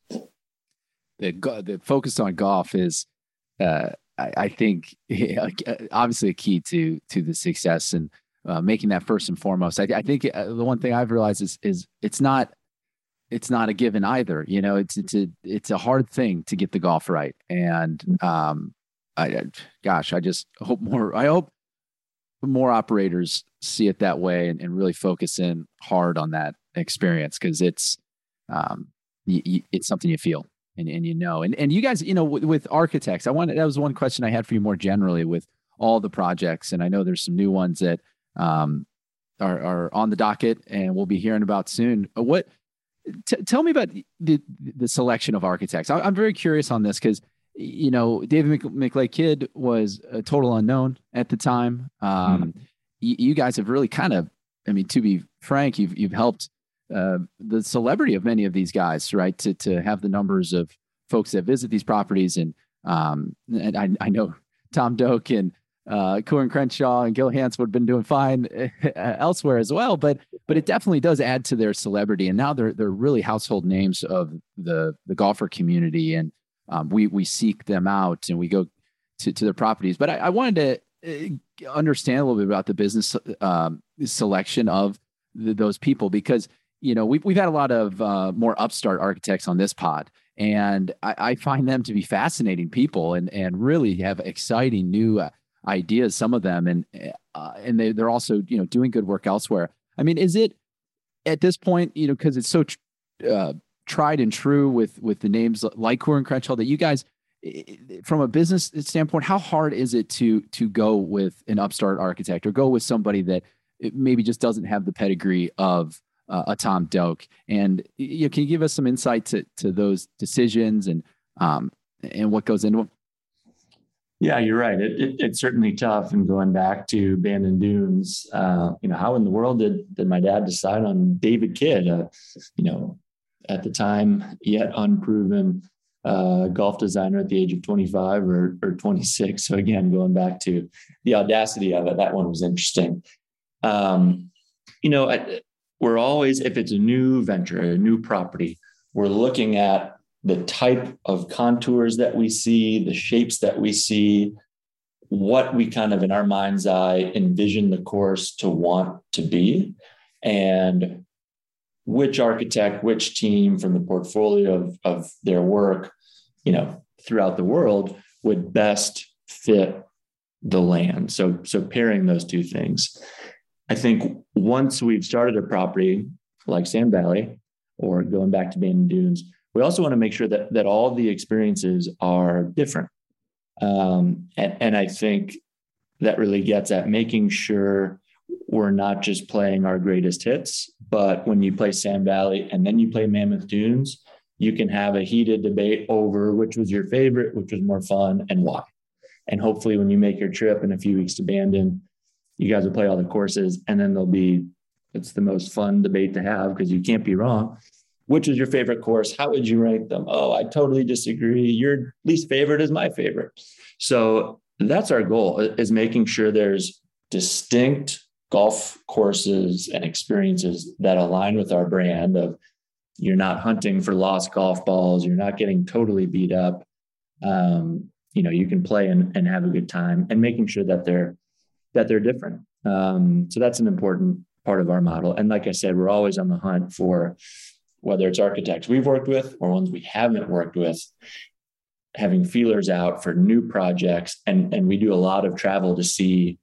The, the focus on golf is, uh, I, I, think, [laughs] obviously a key to to the success and uh, making that first and foremost. I, I think uh, the one thing I've realized is is it's not it's not a given either. You know, it's it's a it's a hard thing to get the golf right. And um, I, gosh, I just hope more. I hope more operators see it that way and, and really focus in hard on that experience because it's um, y- y- it's something you feel and, and you know. And and you guys, you know, w- with architects, I wanted that was one question I had for you more generally with all the projects, and I know there's some new ones that um, are are on the docket and we'll be hearing about soon. What T- tell me about the the selection of architects. I, am very curious on this because you know David Mc, McLay Kidd was a total unknown at the time. Um, mm-hmm. y- you guys have really kind of, I mean, to be frank, you've you've helped uh, the celebrity of many of these guys, right? To to have the numbers of folks that visit these properties, and um, and I, I know Tom Doak and uh, Coore Crenshaw and Gil Hanse would have been doing fine uh, [laughs] elsewhere as well, but but it definitely does add to their celebrity, and now they're they're really household names of the the golfer community, and um, we we seek them out and we go to to their properties. But I, I wanted to uh, understand a little bit about the business um, selection of the, those people because you know we've we've had a lot of uh, more upstart architects on this pod, and I, I, find them to be fascinating people and and really have exciting new uh, ideas, some of them, and uh, and they they're also you know doing good work elsewhere. I mean, is it at this point you know because it's so uh, tried and true with with the names like Coore and Crenshaw that you guys from a business standpoint how hard is it to to go with an upstart architect or go with somebody that maybe just doesn't have the pedigree of uh, a Tom Doak and you know, can you give us some insight to to those decisions and um and what goes into them yeah, you're right. It, it, it's certainly tough. And going back to Bandon Dunes, uh, you know, how in the world did did my dad decide on David Kidd? Uh, you know, at the time, yet unproven uh, golf designer at the age of 25 or, or 26. So again, going back to the audacity of it, that one was interesting. Um, you know, I, we're always if it's a new venture, a new property, we're looking at the type of contours that we see, the shapes that we see, what we kind of in our mind's eye envision the course to want to be, and which architect, which team from the portfolio of, of their work, you know, throughout the world would best fit the land. So, so pairing those two things. I think once we've started a property like Sand Valley or going back to Bandon Dunes, we also want to make sure that that all the experiences are different. Um, and, and i think that really gets at making sure we're not just playing our greatest hits but when you play sand valley and then you play mammoth dunes you can have a heated debate over which was your favorite which was more fun and why. And hopefully when you make your trip in a few weeks to bandon you guys will play all the courses and then there'll be it's the most fun debate to have because you can't be wrong which is your favorite course? How would you rank them? Oh, I totally disagree. Your least favorite is my favorite. So that's our goal is making sure there's distinct golf courses and experiences that align with our brand of you're not hunting for lost golf balls you're not getting totally beat up um, you know you can play and, and have a good time and making sure that they're that they're different um, so that's an important part of our model and like i said we're always on the hunt for whether it's architects we've worked with or ones we haven't worked with having feelers out for new projects. And and we do a lot of travel to see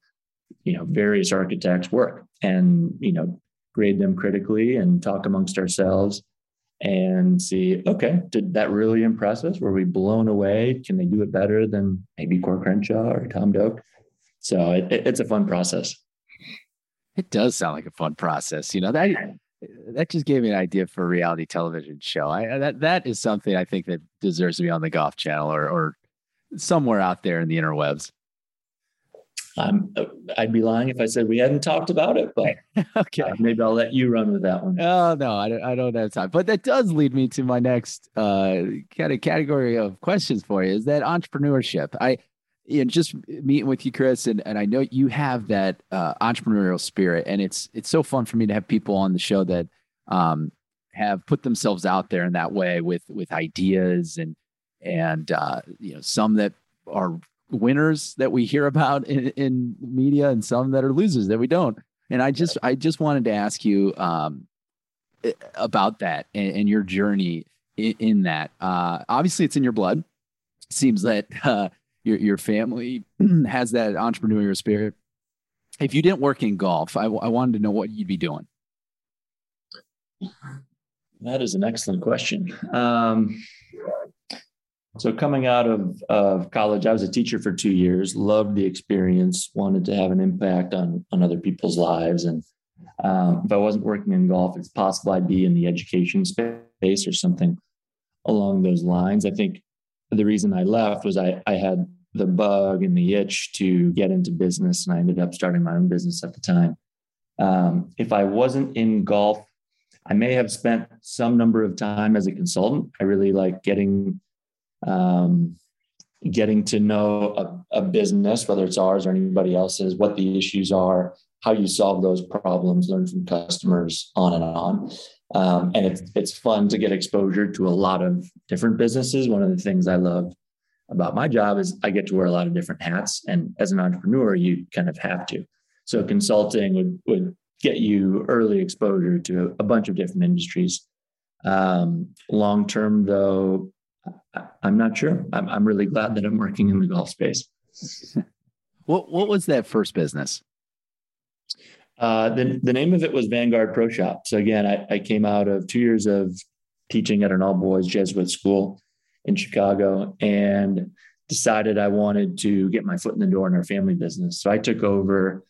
you know various architects work and you know grade them critically and talk amongst ourselves and see okay did that really impress us? Were we blown away? Can they do it better than maybe Coore Crenshaw or Tom Doak? So it, it, it's a fun process. It does sound like a fun process. You know that that just gave me an idea for a reality television show I that that is something I think that deserves to be on the golf channel or or somewhere out there in the interwebs um, I'd be lying if I said we hadn't talked about it, but [laughs] okay, uh, maybe I'll let you run with that one. Oh no, I don't, I don't have time. But that does lead me to my next uh, kind of category of questions for you: is that entrepreneurship? I, you know, just meeting with you, Chris, and, and I know you have that uh, entrepreneurial spirit, and it's it's so fun for me to have people on the show that um, have put themselves out there in that way with with ideas and and uh, you know some that are winners that we hear about in, in media and some that are losers that we don't. And I just I just wanted to ask you um, about that and, and your journey in, in that. Uh, obviously, it's in your blood. Seems that [laughs] uh, your your family [clears throat] has that entrepreneurial spirit. If you didn't work in golf, I, I wanted to know what you'd be doing. That is an excellent question. Um, so coming out of, of college, I was a teacher for two years, loved the experience, wanted to have an impact on, on other people's lives. And um, if I wasn't working in golf, it's possible I'd be in the education space or something along those lines. I think the reason I left was I, I had the bug and the itch to get into business, and I ended up starting my own business at the time. Um, if I wasn't in golf, I may have spent some number of time as a consultant. I really like getting um, getting to know a, a, business, whether it's ours or anybody else's, what the issues are, how you solve those problems, learn from customers, on and on. Um, and it's it's fun to get exposure to a lot of different businesses. One of the things I love about my job is I get to wear a lot of different hats, and as an entrepreneur, you kind of have to. So consulting would would get you early exposure to a bunch of different industries. Um, long term, though, I'm not sure. I'm, I'm really glad that I'm working in the golf space. [laughs] what What was that first business? Uh, the the name of it was Vanguard Pro Shop. So again, I, I came out of two years of teaching at an all boys Jesuit school in Chicago and decided I wanted to get my foot in the door in our family business. So I took over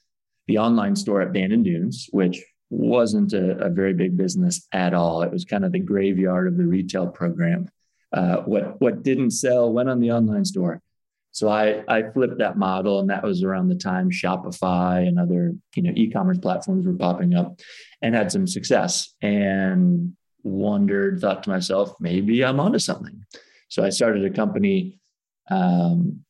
the online store at Bandon Dunes, which wasn't a, a very big business at all. It was kind of the graveyard of the retail program. Uh, what what didn't sell went on the online store. So I I flipped that model, and that was around the time Shopify and other you know e-commerce platforms were popping up, and had some success. And wondered, thought to myself, maybe I'm onto something. So I started a company um,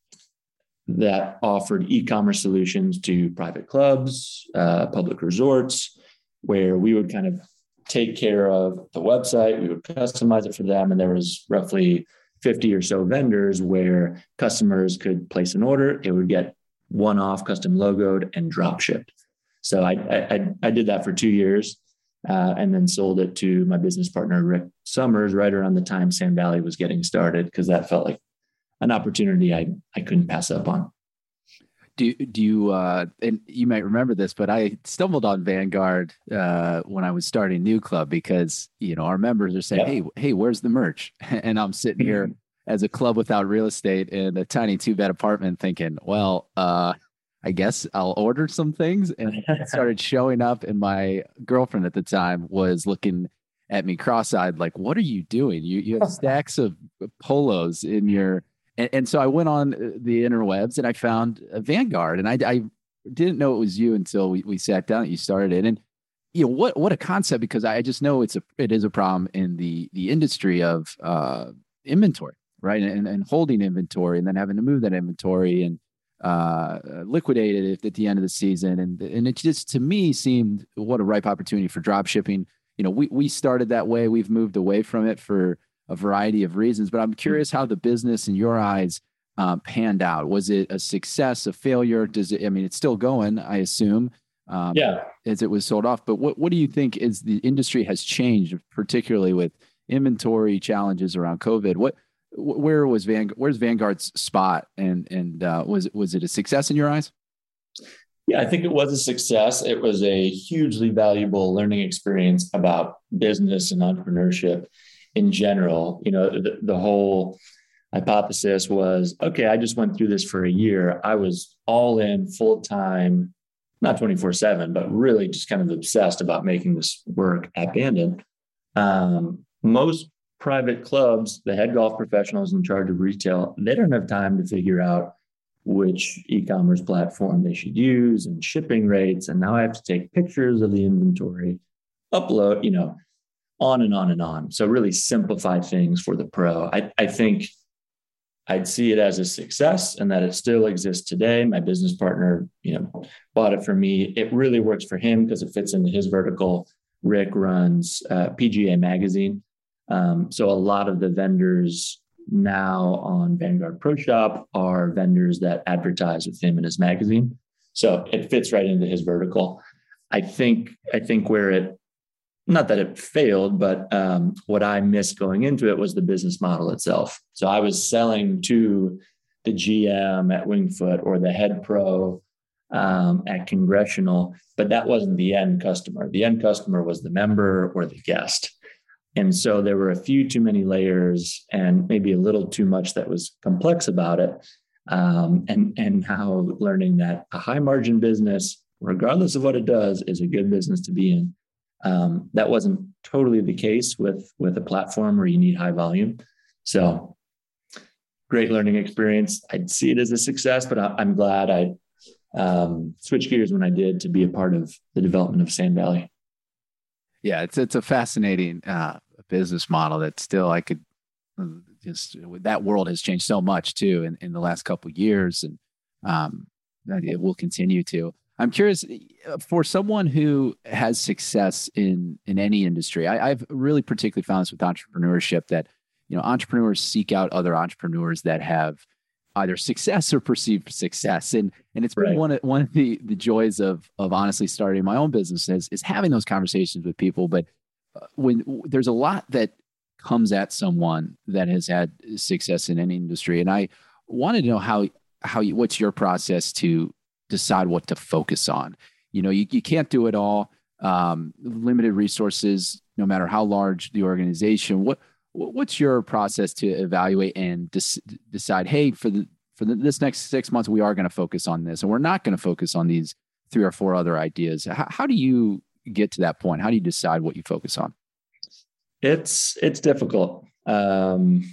that offered e-commerce solutions to private clubs, uh, public resorts, where we would kind of take care of the website. We would customize it for them. And there was roughly 50 or so vendors where customers could place an order. It would get one off custom logoed and drop shipped. So I, I, I did that for two years uh, and then sold it to my business partner, Rick Summers, right around the time Sand Valley was getting started, because that felt like an opportunity I, I couldn't pass up on do do you uh and you might remember this but i stumbled on vanguard uh when i was starting new club because you know our members are saying yeah. hey hey where's the merch [laughs] and i'm sitting here mm-hmm. as a club without real estate in a tiny two bed apartment thinking well uh i guess i'll order some things and it [laughs] started showing up and my girlfriend at the time was looking at me cross-eyed like what are you doing you you have [laughs] stacks of polos in your and, and, so I went on uh, the interwebs and I found a Vanguard, and I, I didn't know it was you until we, we sat down. And you started it, and you know what what a concept because I just know it's a it is a problem in the the industry of uh, inventory, right? And, and holding inventory and then having to move that inventory and uh, liquidate at the end of the season. And and it just to me seemed what a ripe opportunity for drop shipping. You know, we we started that way. We've moved away from it for a variety of reasons, but I'm curious how the business in your eyes uh, panned out. Was it a success, a failure? Does it? I mean, it's still going, I assume. Um, yeah, as it was sold off. But what what do you think is the industry has changed, particularly with inventory challenges around COVID? What where was Van where's Vanguard's spot and and uh, was was it a success in your eyes? Yeah, I think it was a success. It was a hugely valuable learning experience about business and entrepreneurship in general. You know, the, the whole hypothesis was okay, I just went through this for a year. I was all in full time, not 24 7, but really just kind of obsessed about making this work at Bandon. Um, most private clubs, the head golf professionals in charge of retail, they don't have time to figure out which e-commerce platform they should use and shipping rates. And now I have to take pictures of the inventory, upload, you know, on and on and on. So really simplify things for the pro. I, I think I'd see it as a success and that it still exists today. My business partner, you know, bought it for me. It really works for him because it fits into his vertical. Rick runs uh, PGA Magazine. Um, so a lot of the vendors now on Vanguard Pro Shop are vendors that advertise with him in his magazine. So it fits right into his vertical. I think I think where it not that it failed, but um, what I missed going into it was the business model itself. So I was selling to the GM at Winged Foot or the head pro um, at Congressional, but that wasn't the end customer. The end customer was the member or the guest. And so there were a few too many layers and maybe a little too much that was complex about it. Um, and, and how learning that a high margin business, regardless of what it does, is a good business to be in. Um, that wasn't totally the case with with a platform where you need high volume. So great learning experience. I'd see it as a success, but I, am glad I um, switched gears when I did to be a part of the development of Sand Valley. Yeah, it's it's a fascinating uh, business model that still I could just that world has changed so much too in, in the last couple years, and um, it will continue to. I'm curious for someone who has success in in any industry. I, have really particularly found this with entrepreneurship that you know entrepreneurs seek out other entrepreneurs that have either success or perceived success, and and it's been right. one of one of the the joys of of honestly starting my own business is is having those conversations with people. But when there's a lot that comes at someone that has had success in any industry, and I wanted to know how how you, what's your process to decide what to focus on. You know, you, you can't do it all. Um, limited resources, no matter how large the organization. What what's your process to evaluate and decide? Hey, for the for the, this next six months, we are going to focus on this, and we're not going to focus on these three or four other ideas. How, how do you get to that point? How do you decide what you focus on? It's it's difficult. Um,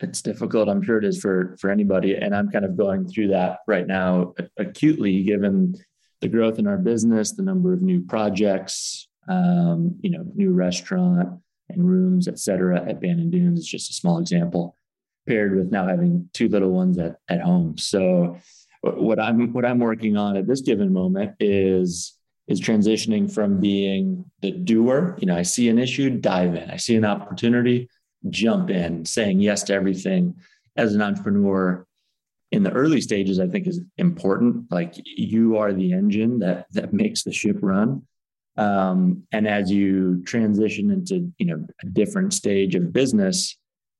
it's difficult. I'm sure it is for for anybody, and I'm kind of going through that right now acutely, given the growth in our business, the number of new projects, um, you know, new restaurant and rooms, et cetera, at Bandon Dunes is just a small example, paired with now having two little ones at at home. So, what I'm what I'm working on at this given moment is is transitioning from being the doer. You know, I see an issue, dive in. I see an opportunity, jump in, saying yes to everything as an entrepreneur in the early stages, I think is important. Like you are the engine that that makes the ship run. Um, and as you transition into you know a different stage of business,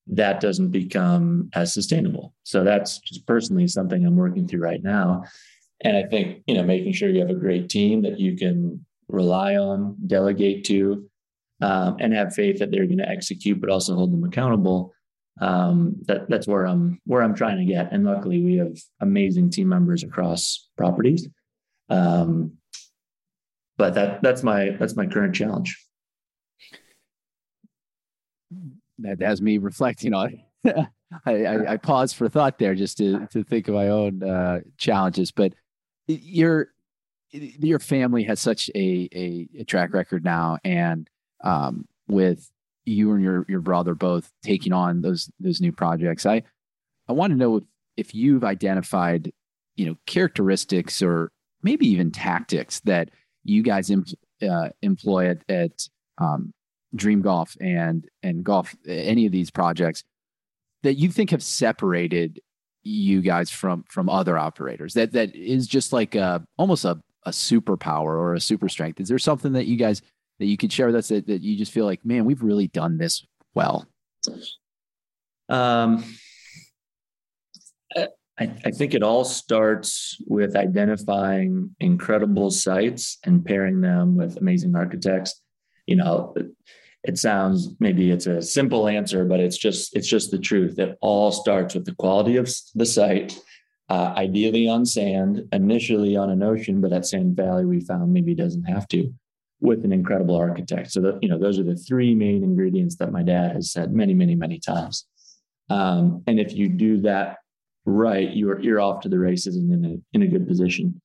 that doesn't become as sustainable. So that's just personally something I'm working through right now. And I think you know making sure you have a great team that you can rely on, delegate to, um, and have faith that they're going to execute, but also hold them accountable. Um, that that's where I'm where I'm trying to get. And luckily, we have amazing team members across properties. Um, but that that's my that's my current challenge. That has me reflecting on. [laughs] I, I, I pause for thought there just to to think of my own uh, challenges. But you're your family has such a, a, a track record now, and um, with you and your your brother both taking on those those new projects, I I want to know if, if you've identified you know characteristics or maybe even tactics that you guys uh, employ at, at um, Dream Golf and and golf any of these projects that you think have separated you guys from from other operators. That that is just like a almost a, a superpower or a super strength. Is there something that you guys that you could share with us that, that you just feel like man we've really done this well? Um I, I think it all starts with identifying incredible sites and pairing them with amazing architects. You know it sounds maybe it's a simple answer but it's just it's just the truth. It all starts with the quality of the site uh, ideally on sand initially on an ocean but at sand valley we found maybe doesn't have to with an incredible architect. So you know those are the three main ingredients that my dad has said many many many times. Um, and if you do that right you're you're off to the races and in a in a good position.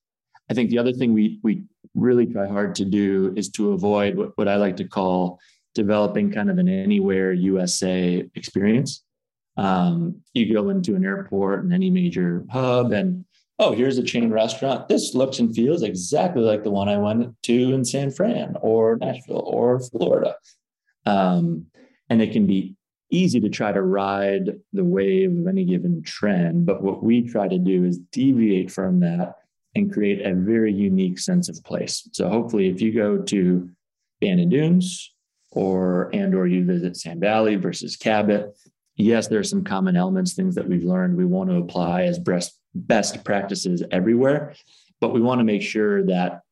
I think the other thing we we really try hard to do is to avoid what, what i like to call developing kind of an anywhere USA experience. Um, you go into an airport and any major hub, and oh, here's a chain restaurant. This looks and feels exactly like the one I went to in San Fran or Nashville or Florida. Um, and it can be easy to try to ride the wave of any given trend. But what we try to do is deviate from that and create a very unique sense of place. So hopefully, if you go to Bandon Dunes or and or you visit Sand Valley versus Cabot. Yes, there are some common elements, things that we've learned we want to apply as best best practices everywhere, but we want to make sure that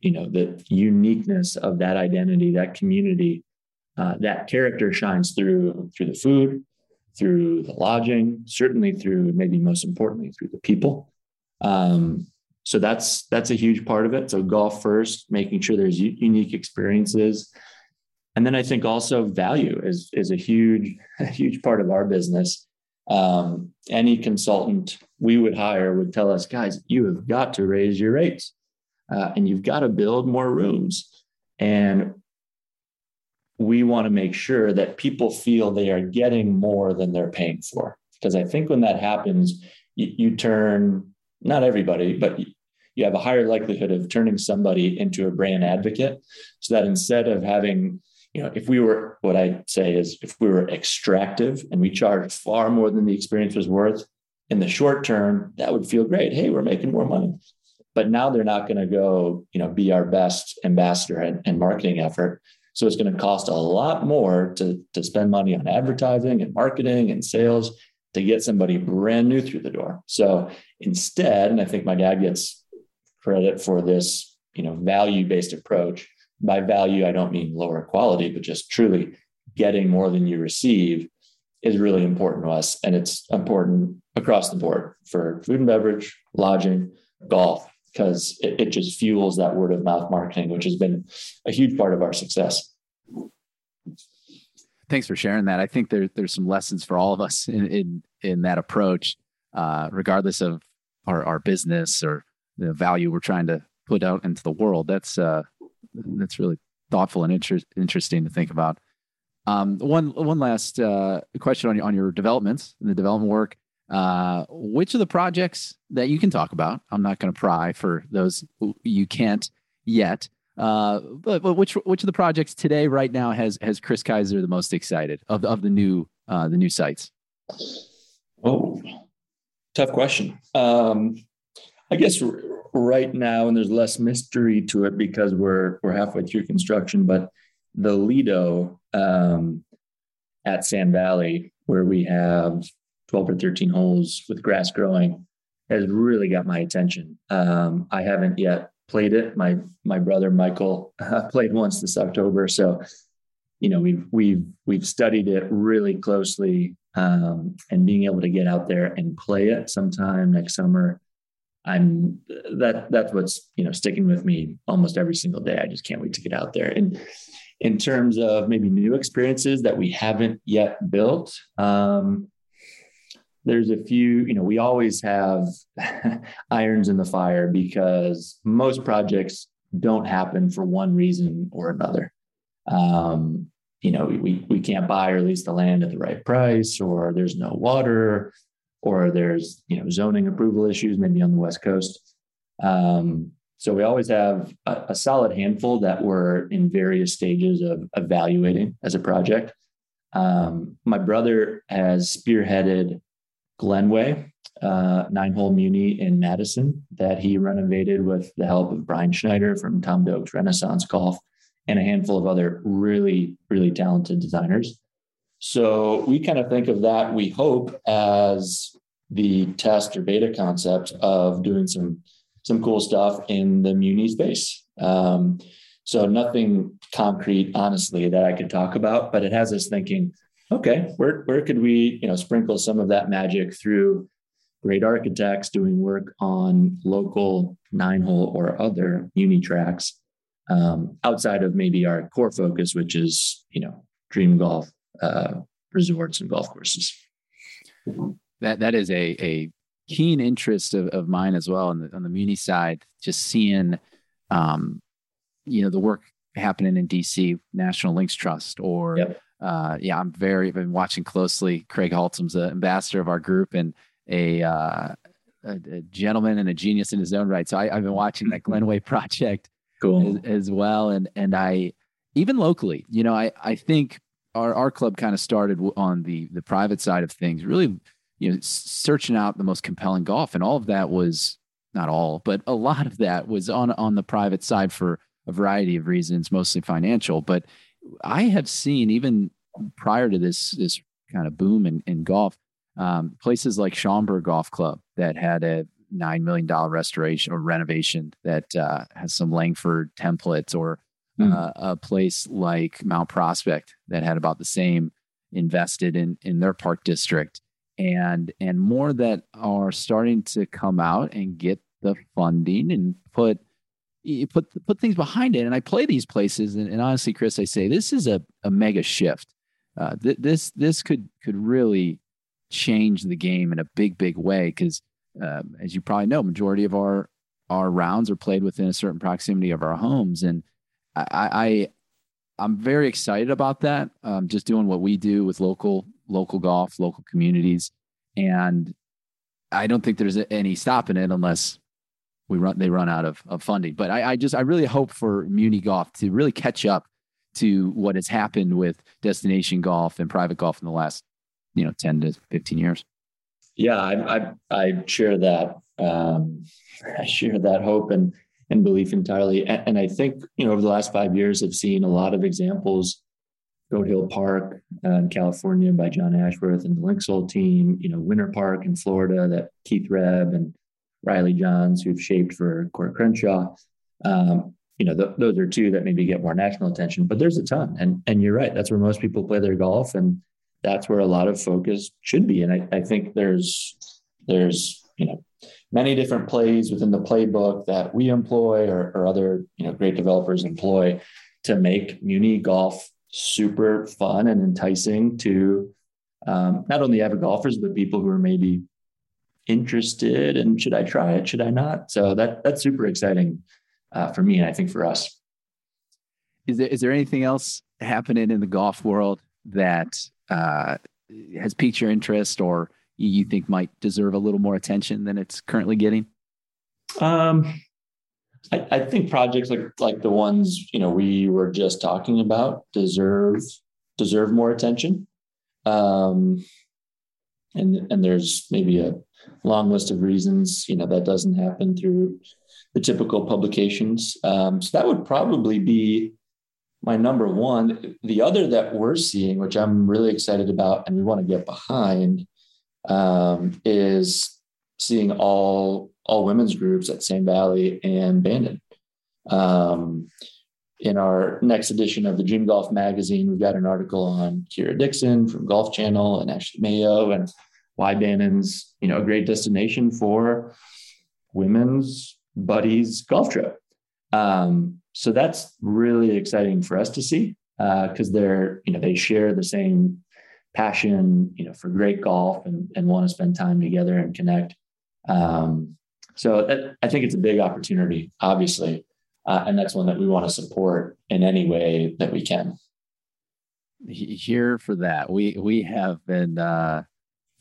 you know the uniqueness of that identity, that community, uh, that character shines through through the food, through the lodging, certainly through maybe most importantly through the people. Um, so that's that's a huge part of it. So golf first, making sure there's u- unique experiences and then I think also value is is a huge [laughs] a huge part of our business. Um, any consultant we would hire would tell us, guys, you have got to raise your rates, uh, and you've got to build more rooms. And we want to make sure that people feel they are getting more than they're paying for. Because I think when that happens, you, you turn not everybody, but you have a higher likelihood of turning somebody into a brand advocate. So that instead of having you know, if we were what I say is if we were extractive and we charged far more than the experience was worth in the short term, that would feel great. Hey, we're making more money. But now they're not going to go, you know, be our best ambassador and, and marketing effort. So it's going to cost a lot more to, to spend money on advertising and marketing and sales to get somebody brand new through the door. So instead, and I think my dad gets credit for this, you know, value-based approach by value, I don't mean lower quality, but just truly getting more than you receive is really important to us. And it's important across the board for food and beverage, lodging, golf, because it, it just fuels that word of mouth marketing, which has been a huge part of our success. Thanks for sharing that. I think there, there's some lessons for all of us in in, in that approach, uh, regardless of our, our business or the value we're trying to put out into the world. That's uh, that's really thoughtful and inter- interesting to think about. Um, one one last uh, question on your on your developments and the development work. Uh, which of the projects that you can talk about? I'm not going to pry for those you can't yet. Uh, but, but which which of the projects today, right now, has has Chris Keiser the most excited of of the new uh, the new sites? Oh, tough question. Um, I guess right now, and there's less mystery to it because we're we're halfway through construction. But the Lido um, at Sand Valley, where we have 12 or 13 holes with grass growing, has really got my attention. Um, I haven't yet played it. My my brother Michael uh, [laughs] played once this October, so you know we've we've we've studied it really closely, um, and being able to get out there and play it sometime next summer I'm that that's what's you know sticking with me almost every single day. I just can't wait to get out there. And in terms of maybe new experiences that we haven't yet built, um, there's a few, you know, we always have [laughs] irons in the fire because most projects don't happen for one reason or another. Um, you know, we, we can't buy or lease the land at the right price, or there's no water, or there's, you know, zoning approval issues, maybe on the West Coast. Um, so we always have a, a, solid handful that we're in various stages of evaluating as a project. Um, my brother has spearheaded Glenway, uh, nine hole muni in Madison that he renovated with the help of Brian Schneider from Tom Doak's Renaissance Golf and a handful of other really, really talented designers. So we kind of think of that, we hope, as the test or beta concept of doing some some cool stuff in the muni space. Um, so nothing concrete, honestly, that I could talk about, but it has us thinking, okay, where where could we, you know, sprinkle some of that magic through great architects doing work on local nine hole or other muni tracks um, outside of maybe our core focus, which is you know dream golf uh, resorts and golf courses. That that is a a keen interest of, of mine as well on the on the muni side. Just seeing, um, you know, the work happening in DC, National Links Trust, or yep. uh, yeah, I'm very I've been watching closely. Craig Haltom's the ambassador of our group and a, uh, a, a gentleman and a genius in his own right. So I, have been watching that [laughs] Glenway project cool. as, as well, and and I even locally, you know, I I think our our club kind of started on the the private side of things, really you know, searching out the most compelling golf, and all of that was not all, but a lot of that was on on the private side for a variety of reasons, mostly financial. But I have seen even prior to this this kind of boom in, in golf, um, places like Schaumburg Golf Club that had a nine million dollar restoration or renovation that uh, has some Langford templates, or mm. uh, a place like Mount Prospect that had about the same invested in in their park district and and more that are starting to come out and get the funding and put put put things behind it. And I play these places, and, and honestly, Chris, I say this is a, a mega shift. Uh, th- this this could could really change the game in a big big way because, uh, as you probably know, majority of our our rounds are played within a certain proximity of our homes, and I, I I'm very excited about that. Um, just doing what we do with local local golf, local communities, and I don't think there's any stopping it unless we run they run out of, of funding. But I, I just I really hope for Muni Golf to really catch up to what has happened with destination golf and private golf in the last you know 10 to 15 years. Yeah, I I, I share that. Um, [laughs] I share that hope and and belief entirely. And, and I think you know over the last five years, I've seen a lot of examples Goat Hill Park uh, in California by John Ashworth and the Linksoul team, you know, Winter Park in Florida that Keith Rhebb and Riley Johns, who've shaped for Coore Crenshaw. Um, you know, th- those are two that maybe get more national attention, but there's a ton. And and you're right, that's where most people play their golf, and that's where a lot of focus should be. And I, I think there's there's you know many different plays within the playbook that we employ or, or other you know great developers employ to make muni golf super fun and enticing to um, not only avid golfers but people who are maybe interested and should I try it? Should I not? So that that's super exciting uh, for me and I think for us. Is there is there anything else happening in the golf world that uh, has piqued your interest or you think might deserve a little more attention than it's currently getting? Um, I, I, think projects like like the ones you know we were just talking about deserve deserve more attention. Um, and and there's maybe a long list of reasons you know that doesn't happen through the typical publications. Um, so that would probably be my number one. The other that we're seeing, which I'm really excited about, and we want to get behind, um, is seeing all all women's groups at Sand Valley and Bandon. Um, in our next edition of the Dream Golf magazine, we've got an article on Kira Dixon from Golf Channel and Ashley Mayo and why Bandon's you know, a great destination for women's buddies golf trip. Um, so that's really exciting for us to see because uh, they're, you know, they share the same passion, you know, for great golf and, and want to spend time together and connect. Um, so that, I think it's a big opportunity, obviously. Uh, and that's one that we want to support in any way that we can. Here for that, we we have been uh,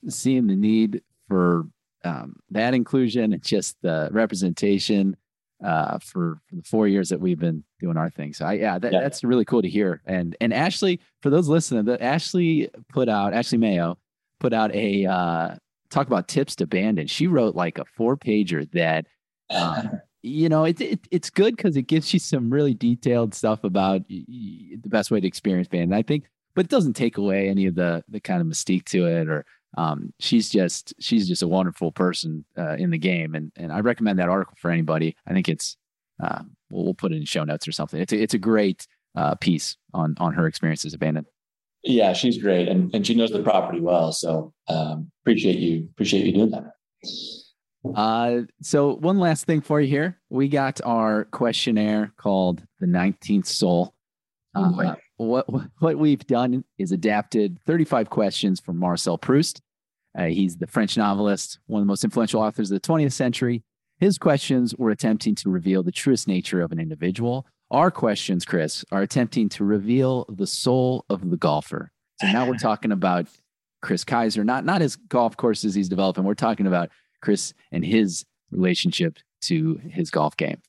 seeing the need for um, that inclusion and just the representation uh, for, for the four years that we've been doing our thing. So I, yeah, that, yeah, that's really cool to hear. And, and Ashley, for those listening, that Ashley put out, Ashley Mayo put out a, uh, talk about tips to Bandon. She wrote like a four pager that, um, [laughs] you know, it, it it's good because it gives you some really detailed stuff about the best way to experience band. And I think, but it doesn't take away any of the, the kind of mystique to it or, um, she's just she's just a wonderful person uh, in the game, and and I recommend that article for anybody. I think it's uh, we'll, we'll put it in show notes or something. It's a, it's a great uh, piece on on her experiences at Bandon. Yeah, she's great, and and she knows the property well. So um, appreciate you appreciate you doing that. Uh, so one last thing for you here, we got our questionnaire called the Nineteenth Soul. Uh, what what we've done is adapted 35 questions from Marcel Proust uh, he's the French novelist, one of the most influential authors of the 20th century. His questions were attempting to reveal the truest nature of an individual. Our questions, Chris, are attempting to reveal the soul of the golfer. So now we're [laughs] talking about Chris Keiser, not not his golf courses he's developing. We're talking about Chris and his relationship to his golf game.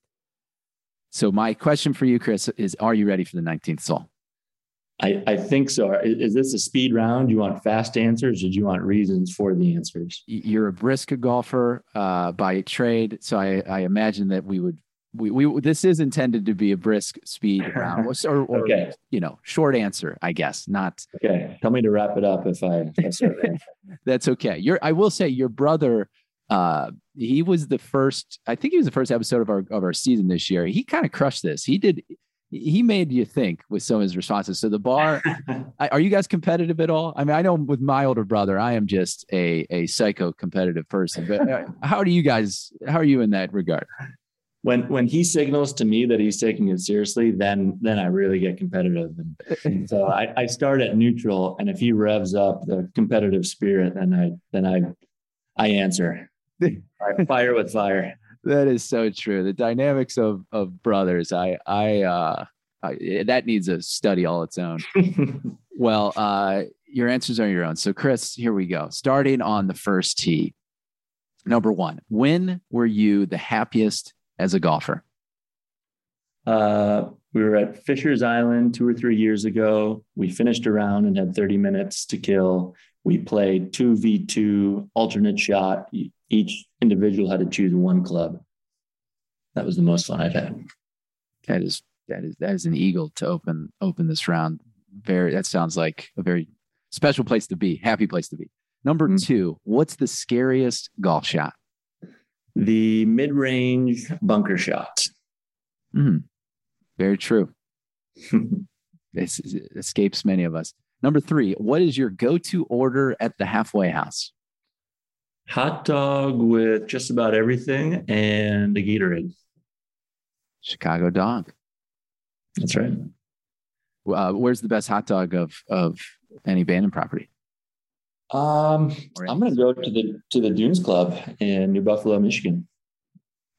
So my question for you, Chris, is: Are you ready for the 19th soul? I, I think so. Is, is, this a speed round? Do you want fast answers or do you want reasons for the answers? You're a brisk golfer uh, by trade. So I, I imagine that we would, we, we, this is intended to be a brisk speed [laughs] round or, or okay. you know, short answer, I guess, not. Okay. Tell me to wrap it up if I, [laughs] that's okay. You're, I will say your brother, uh, he was the first, I think he was the first episode of our, of our season this year. He kind of crushed this. He did, he made you think with some of his responses. So the bar, [laughs] are you guys competitive at all? I mean, I know with my older brother, I am just a a psycho competitive person. But uh, how do you guys? How are you in that regard? When when he signals to me that he's taking it seriously, then then I really get competitive. And so I, I start at neutral, and if he revs up the competitive spirit, then I then I I answer. fire [laughs] with fire that is so true. The dynamics of of brothers, I I uh I, that needs a study all its own. [laughs] well, uh your answers are your own. So Chris, here we go. Starting on the first tee. Number 1. When were you the happiest as a golfer? Uh we were at Fisher's Island 2 or 3 years ago. We finished around and had 30 minutes to kill. We played 2v2 alternate shot each individual had to choose one club. That was the most fun I've had. That is that is that is an eagle to open open this round. Very that sounds like a very special place to be, happy place to be. Number mm-hmm. two, what's the scariest golf shot? The mid-range bunker shot. Mm, very true. [laughs] it escapes many of us. Number three, what is your go-to order at the halfway house? hot dog with just about everything and a Gatorade. Chicago dog. That's right. Uh, where's the best hot dog of of any abandoned property? Um, I'm going to go to the to the Dunes Club in New Buffalo, Michigan.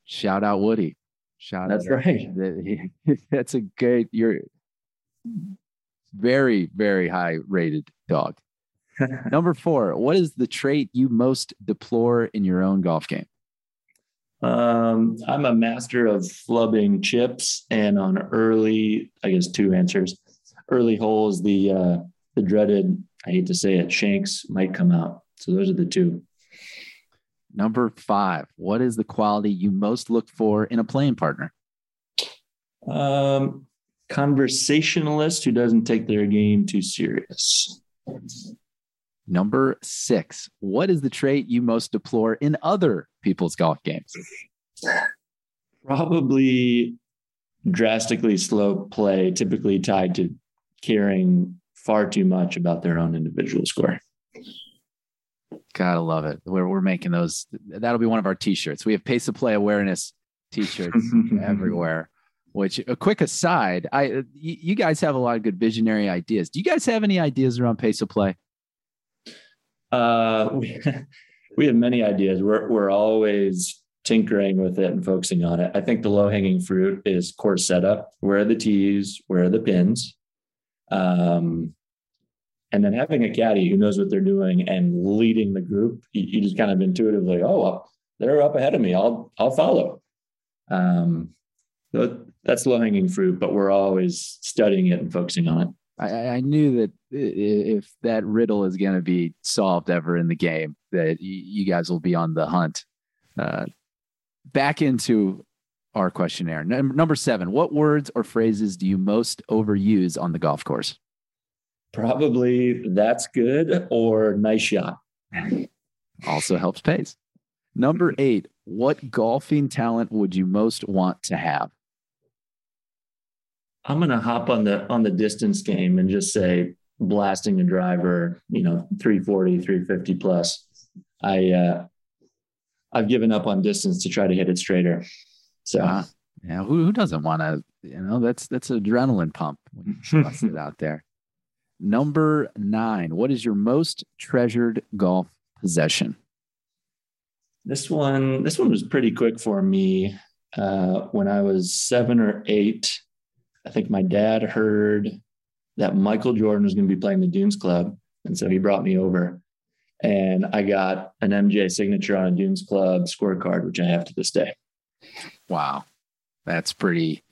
Shout out Woody. Shout out. That's out. right. [laughs] That's a good. You're very very high rated dog. [laughs] Number four, what is the trait you most deplore in your own golf game? Um, I'm a master of flubbing chips, and on early, I guess two answers. Early holes, the uh, the dreaded, I hate to say it, shanks might come out. So those are the two. Number five, what is the quality you most look for in a playing partner? Um, conversationalist who doesn't take their game too serious. Number six, what is the trait you most deplore in other people's golf games? Probably drastically slow play, typically tied to caring far too much about their own individual score. Gotta love it. We're, we're making those. That'll be one of our t shirts. We have pace of play awareness t shirts [laughs] everywhere. Which, a quick aside, I you guys have a lot of good visionary ideas. Do you guys have any ideas around pace of play? Uh, we, [laughs] we have many ideas. We're we're always tinkering with it and focusing on it. I think the low hanging fruit is course setup. Where are the tees? Where are the pins? Um, and then having a caddy who knows what they're doing and leading the group, you, you just kind of intuitively, oh, well, they're up ahead of me. I'll I'll follow. Um, that's low hanging fruit, but we're always studying it and focusing on it. I, I knew that if that riddle is going to be solved ever in the game, that you guys will be on the hunt. Uh, back into our questionnaire. Number seven, what words or phrases do you most overuse on the golf course? Probably that's good or nice shot. Also helps pace. Number eight, what golfing talent would you most want to have? I'm going to hop on the on the distance game and just say blasting a driver, you know, 340, 350 plus. I uh I've given up on distance to try to hit it straighter. So uh, yeah, who, who doesn't want to? You know, that's that's an adrenaline pump when you [laughs] bust it out there. Number nine. What is your most treasured golf possession? This one, this one was pretty quick for me. Uh, when I was seven or eight, I think my dad heard that Michael Jordan was going to be playing the Dunes Club, and so he brought me over, and I got an MJ signature on a Dunes Club scorecard, which I have to this day. Wow. That's pretty.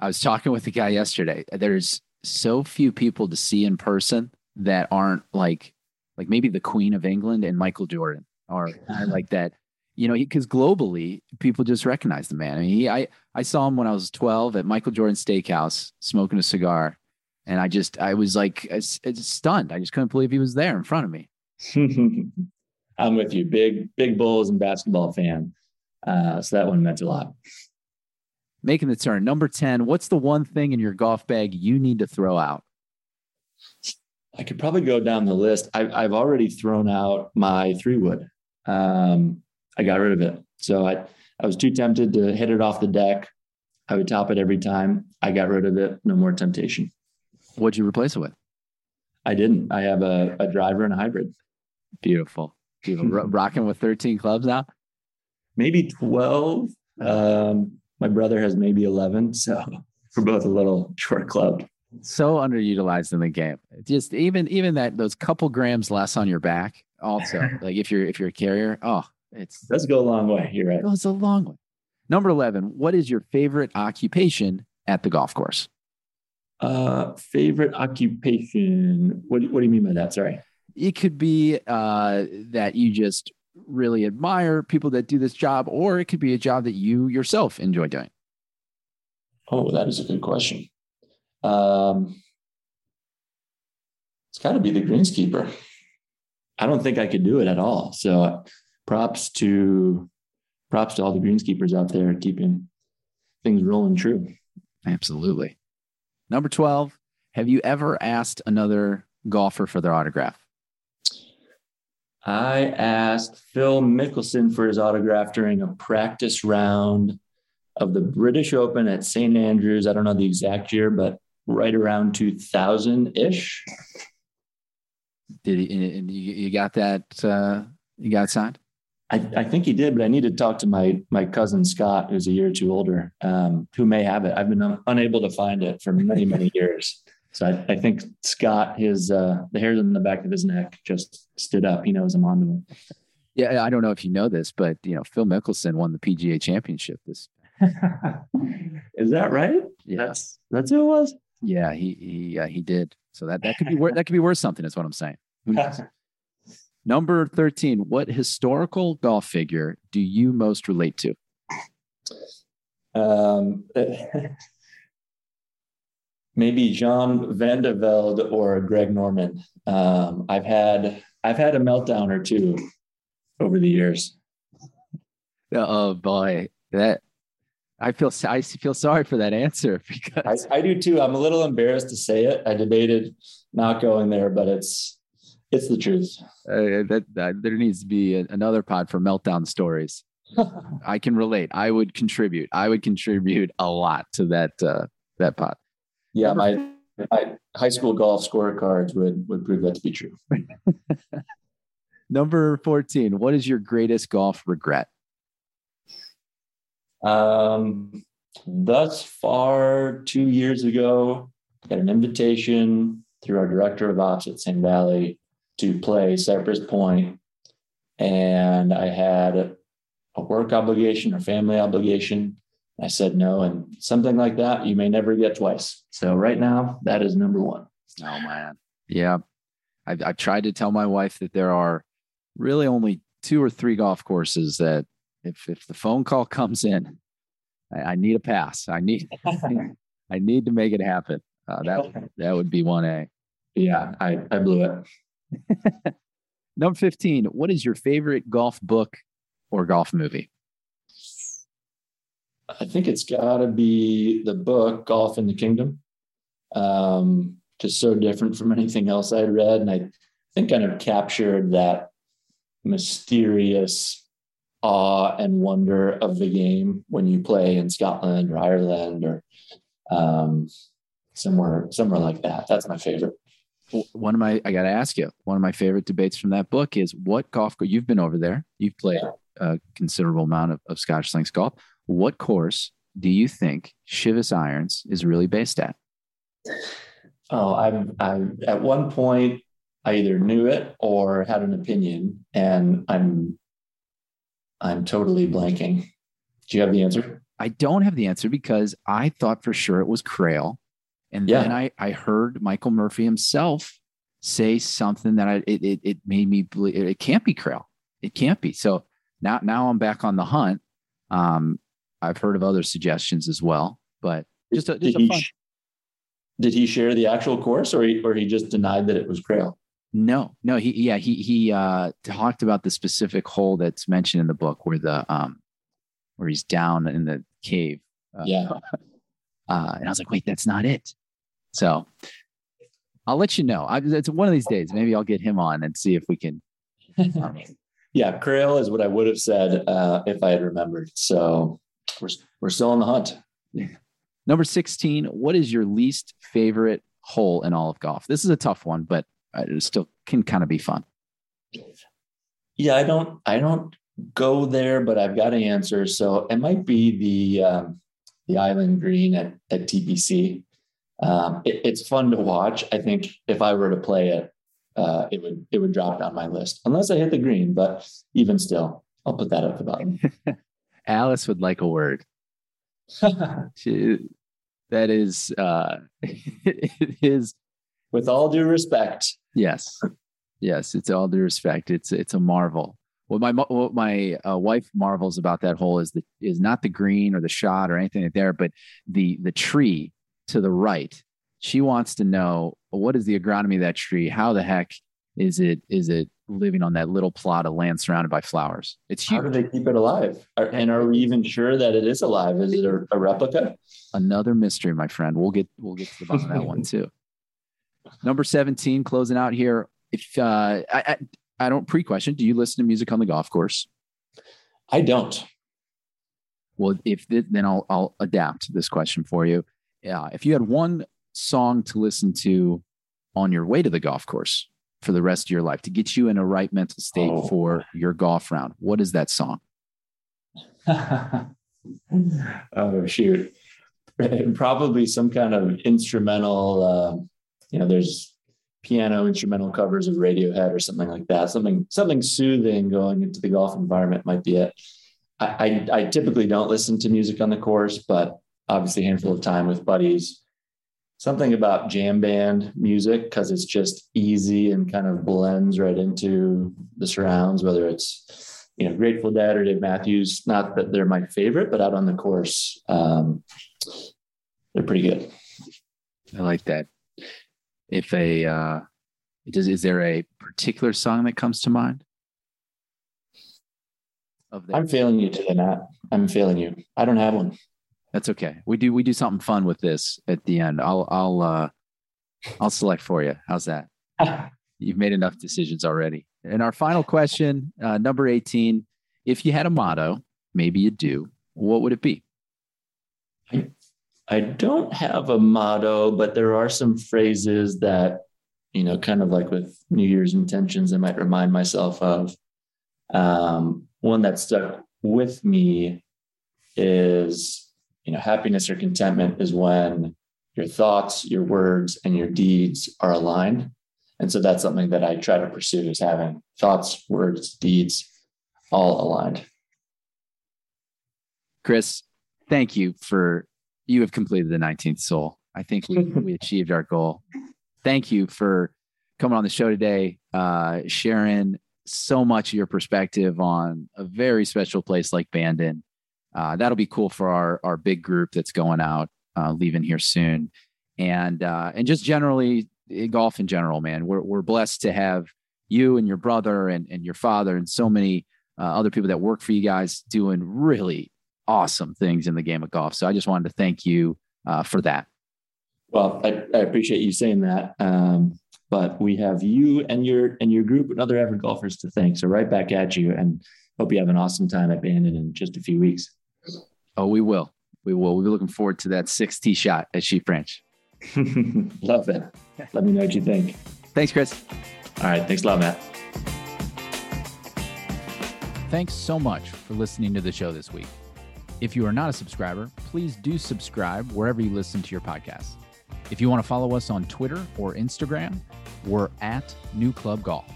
I was talking with a guy yesterday. There's so few people to see in person that aren't like, like maybe the Queen of England and Michael Jordan or [laughs] like that. You know, because globally, people just recognize the man. I mean, he, I, I saw him when I was 12 at Michael Jordan Steakhouse smoking a cigar. And I just, I was like, I, I stunned. I just couldn't believe he was there in front of me. [laughs] I'm with you. Big, big Bulls and basketball fan. Uh, so that one meant a lot. Making the turn. Number 10, what's the one thing in your golf bag you need to throw out? I could probably go down the list. I, have already thrown out my three wood. Um, I got rid of it. So I, I was too tempted to hit it off the deck. I would top it every time. I got rid of it. No more temptation. What'd you replace it with? I didn't. I have a, a driver and a hybrid. Beautiful. Beautiful. Rocking with 13 clubs now? maybe 12. Um, my brother has maybe 11. So [laughs] we're both a little short club. So underutilized in the game. Just even even that those couple grams less on your back. Also, [laughs] like if you're if you're a carrier, oh, it's it does go a long way. You're right. It goes a long way. Number eleven. What is your favorite occupation at the golf course? Uh, favorite occupation. What What do you mean by that? Sorry. It could be uh, that you just really admire people that do this job, or it could be a job that you yourself enjoy doing? Oh, that is a good question. Um, it's got to be the greenskeeper. I don't think I could do it at all. So props to props to all the greenskeepers out there keeping things rolling true. Absolutely. Number 12, have you ever asked another golfer for their autograph? I asked Phil Mickelson for his autograph during a practice round of the British Open at St. Andrews. I don't know the exact year, but right around 2000 ish. Did he, you got that? Uh, you got signed? I, I, think he did, but I need to talk to my my cousin Scott, who's a year or two older, um, who may have it. I've been un- unable to find it for many many years. So I, I think Scott, his uh, the hairs on the back of his neck just stood up. He knows I'm onto him. Yeah, I don't know if you know this, but you know Phil Mickelson won the PGA Championship this. [laughs] Is that right? Yeah. That's that's who it was. Yeah, he he uh, he did. So that that could be worth that could be worth something. Is what I'm saying. [laughs] Number thirteen. What historical golf figure do you most relate to? Um, [laughs] maybe John Van de Velde or Greg Norman. Um, I've had I've had a meltdown or two over the years. Oh boy, that I feel I feel sorry for that answer [laughs] because I, I do too. I'm a little embarrassed to say it. I debated not going there, but it's it's the truth. Uh, that, that, there needs to be a, another pod for meltdown stories. [laughs] I can relate. I would contribute. I would contribute a lot to that uh, that pod. Yeah, my, my high school golf scorecards would would prove that to be true. [laughs] Number 14. What is your greatest golf regret? Um, thus far, two years ago, got an invitation through our director of ops at Sand Valley to play Cypress Point, and I had a work obligation or family obligation. I said no, and something like that you may never get twice. So right now, that is number one. Oh man, yeah. I've, I've tried to tell my wife that there are really only two or three golf courses that if if the phone call [laughs] comes in, I, I need a pass. I need [laughs] I need to make it happen. Uh, that that would be one A. Yeah, I, I blew it. [laughs] Number 15, what is your favorite golf book or golf movie? I think it's got to be the book Golf in the Kingdom. Um, just so different from anything else I'd read. And I think kind of captured that mysterious awe and wonder of the game when you play in Scotland or Ireland or um, somewhere somewhere like that. That's my favorite. One of my I got to ask you. One of my favorite debates from that book is what golf. You've been over there. You've played yeah. a considerable amount of, of Scottish links golf. What course do you think Shivas Irons is really based at? Oh, I'm, I'm at one point I either knew it or had an opinion, and I'm I'm totally blanking. Do you have the answer? I don't have the answer because I thought for sure it was Crail. And yeah. then I, I heard Michael Murphy himself say something that I, it, it, it made me believe it can't be Crail. It can't be. So now, now I'm back on the hunt. Um, I've heard of other suggestions as well, but just a, just did, a. He, did he share the actual course or he, or he just denied that it was Crail? No, no, he, yeah, he, he, uh, talked about the specific hole that's mentioned in the book where the, um, where he's down in the cave. Uh, yeah. Uh, and I was like, wait, that's not it. So I'll let you know. I, it's one of these days. Maybe I'll get him on and see if we can. [laughs] Um, yeah, Crail is what I would have said uh, if I had remembered. So we're we're still on the hunt. [laughs] Number sixteen. What is your least favorite hole in all of golf? This is a tough one, but it still can kind of be fun. Yeah, I don't. I don't go there, but I've got an answer. So it might be the um, the Island Green at at TPC. Um, it, it's fun to watch. I think if I were to play it, uh, it would it would drop down my list unless I hit the green. But even still, I'll put that at the bottom. [laughs] Alice would like a word. [laughs] she, that is uh, [laughs] it is with all due respect. Yes, yes, it's all due respect. It's it's a marvel. What my what my uh, wife marvels about that hole is the is not the green or the shot or anything like there, but the the tree to the right. She wants to know what is the agronomy of that tree? How the heck is it is it living on that little plot of land surrounded by flowers? It's huge. How do they keep it alive? And are we even sure that it is alive? Is it a, a replica? Another mystery, my friend. We'll get we'll get to the bottom of that one too. Number 17, closing out here. If uh, I, I, I don't pre-question, do you listen to music on the golf course? I don't. Well, if then I'll I'll adapt this question for you yeah, if you had one song to listen to on your way to the golf course for the rest of your life to get you in a right mental state oh. for your golf round, what is that song? [laughs] oh shoot, [laughs] probably some kind of instrumental. Uh, you know, there's piano instrumental covers of Radiohead or something like that. Something something soothing going into the golf environment might be it. I, I, I typically don't listen to music on the course, but obviously a handful of time with buddies. Something about jam band music because it's just easy and kind of blends right into the surrounds, whether it's you know Grateful Dead or Dave Matthews. Not that they're my favorite, but out on the course, um, they're pretty good. I like that. If a uh, does is there a particular song that comes to mind? I'm failing you today, Matt. I'm failing you. I don't have one. That's okay. We do we do something fun with this at the end. I'll I'll uh I'll select for you. How's that? [laughs] You've made enough decisions already. And our final question, uh, number 18. If you had a motto, maybe you do, what would it be? I, I don't have a motto, but there are some phrases that you know, kind of like with New Year's intentions, I might remind myself of um, one that stuck with me is, you know, happiness or contentment is when your thoughts, your words, and your deeds are aligned. And so that's something that I try to pursue is having thoughts, words, deeds all aligned. Chris, thank you for you have completed the 19th soul. I think we, [laughs] we achieved our goal. Thank you for coming on the show today, uh, sharing so much of your perspective on a very special place like Bandon. Uh, that'll be cool for our our big group that's going out, uh, leaving here soon, and uh, and just generally eh, golf in general, man. We're we're blessed to have you and your brother and and your father and so many uh, other people that work for you guys doing really awesome things in the game of golf. So I just wanted to thank you uh, for that. Well, I, I, appreciate you saying that. Um, but we have you and your and your group and other avid golfers to thank. So right back at you, and hope you have an awesome time at Bandon in just a few weeks. Oh, we will. We will. We'll be looking forward to that six tee shot at Sheep Ranch. [laughs] Love it. Let me know what you think. Thanks, Chris. All right. Thanks a lot, Matt. Thanks so much for listening to the show this week. If you are not a subscriber, please do subscribe wherever you listen to your podcast. If you want to follow us on Twitter or Instagram, we're at NewClub Golf.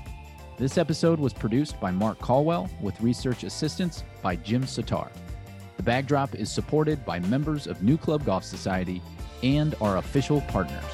This episode was produced by Mark Caldwell with research assistance by Jim Satar. The Bag Drop is supported by members of NewClub Golf Society and our official partners.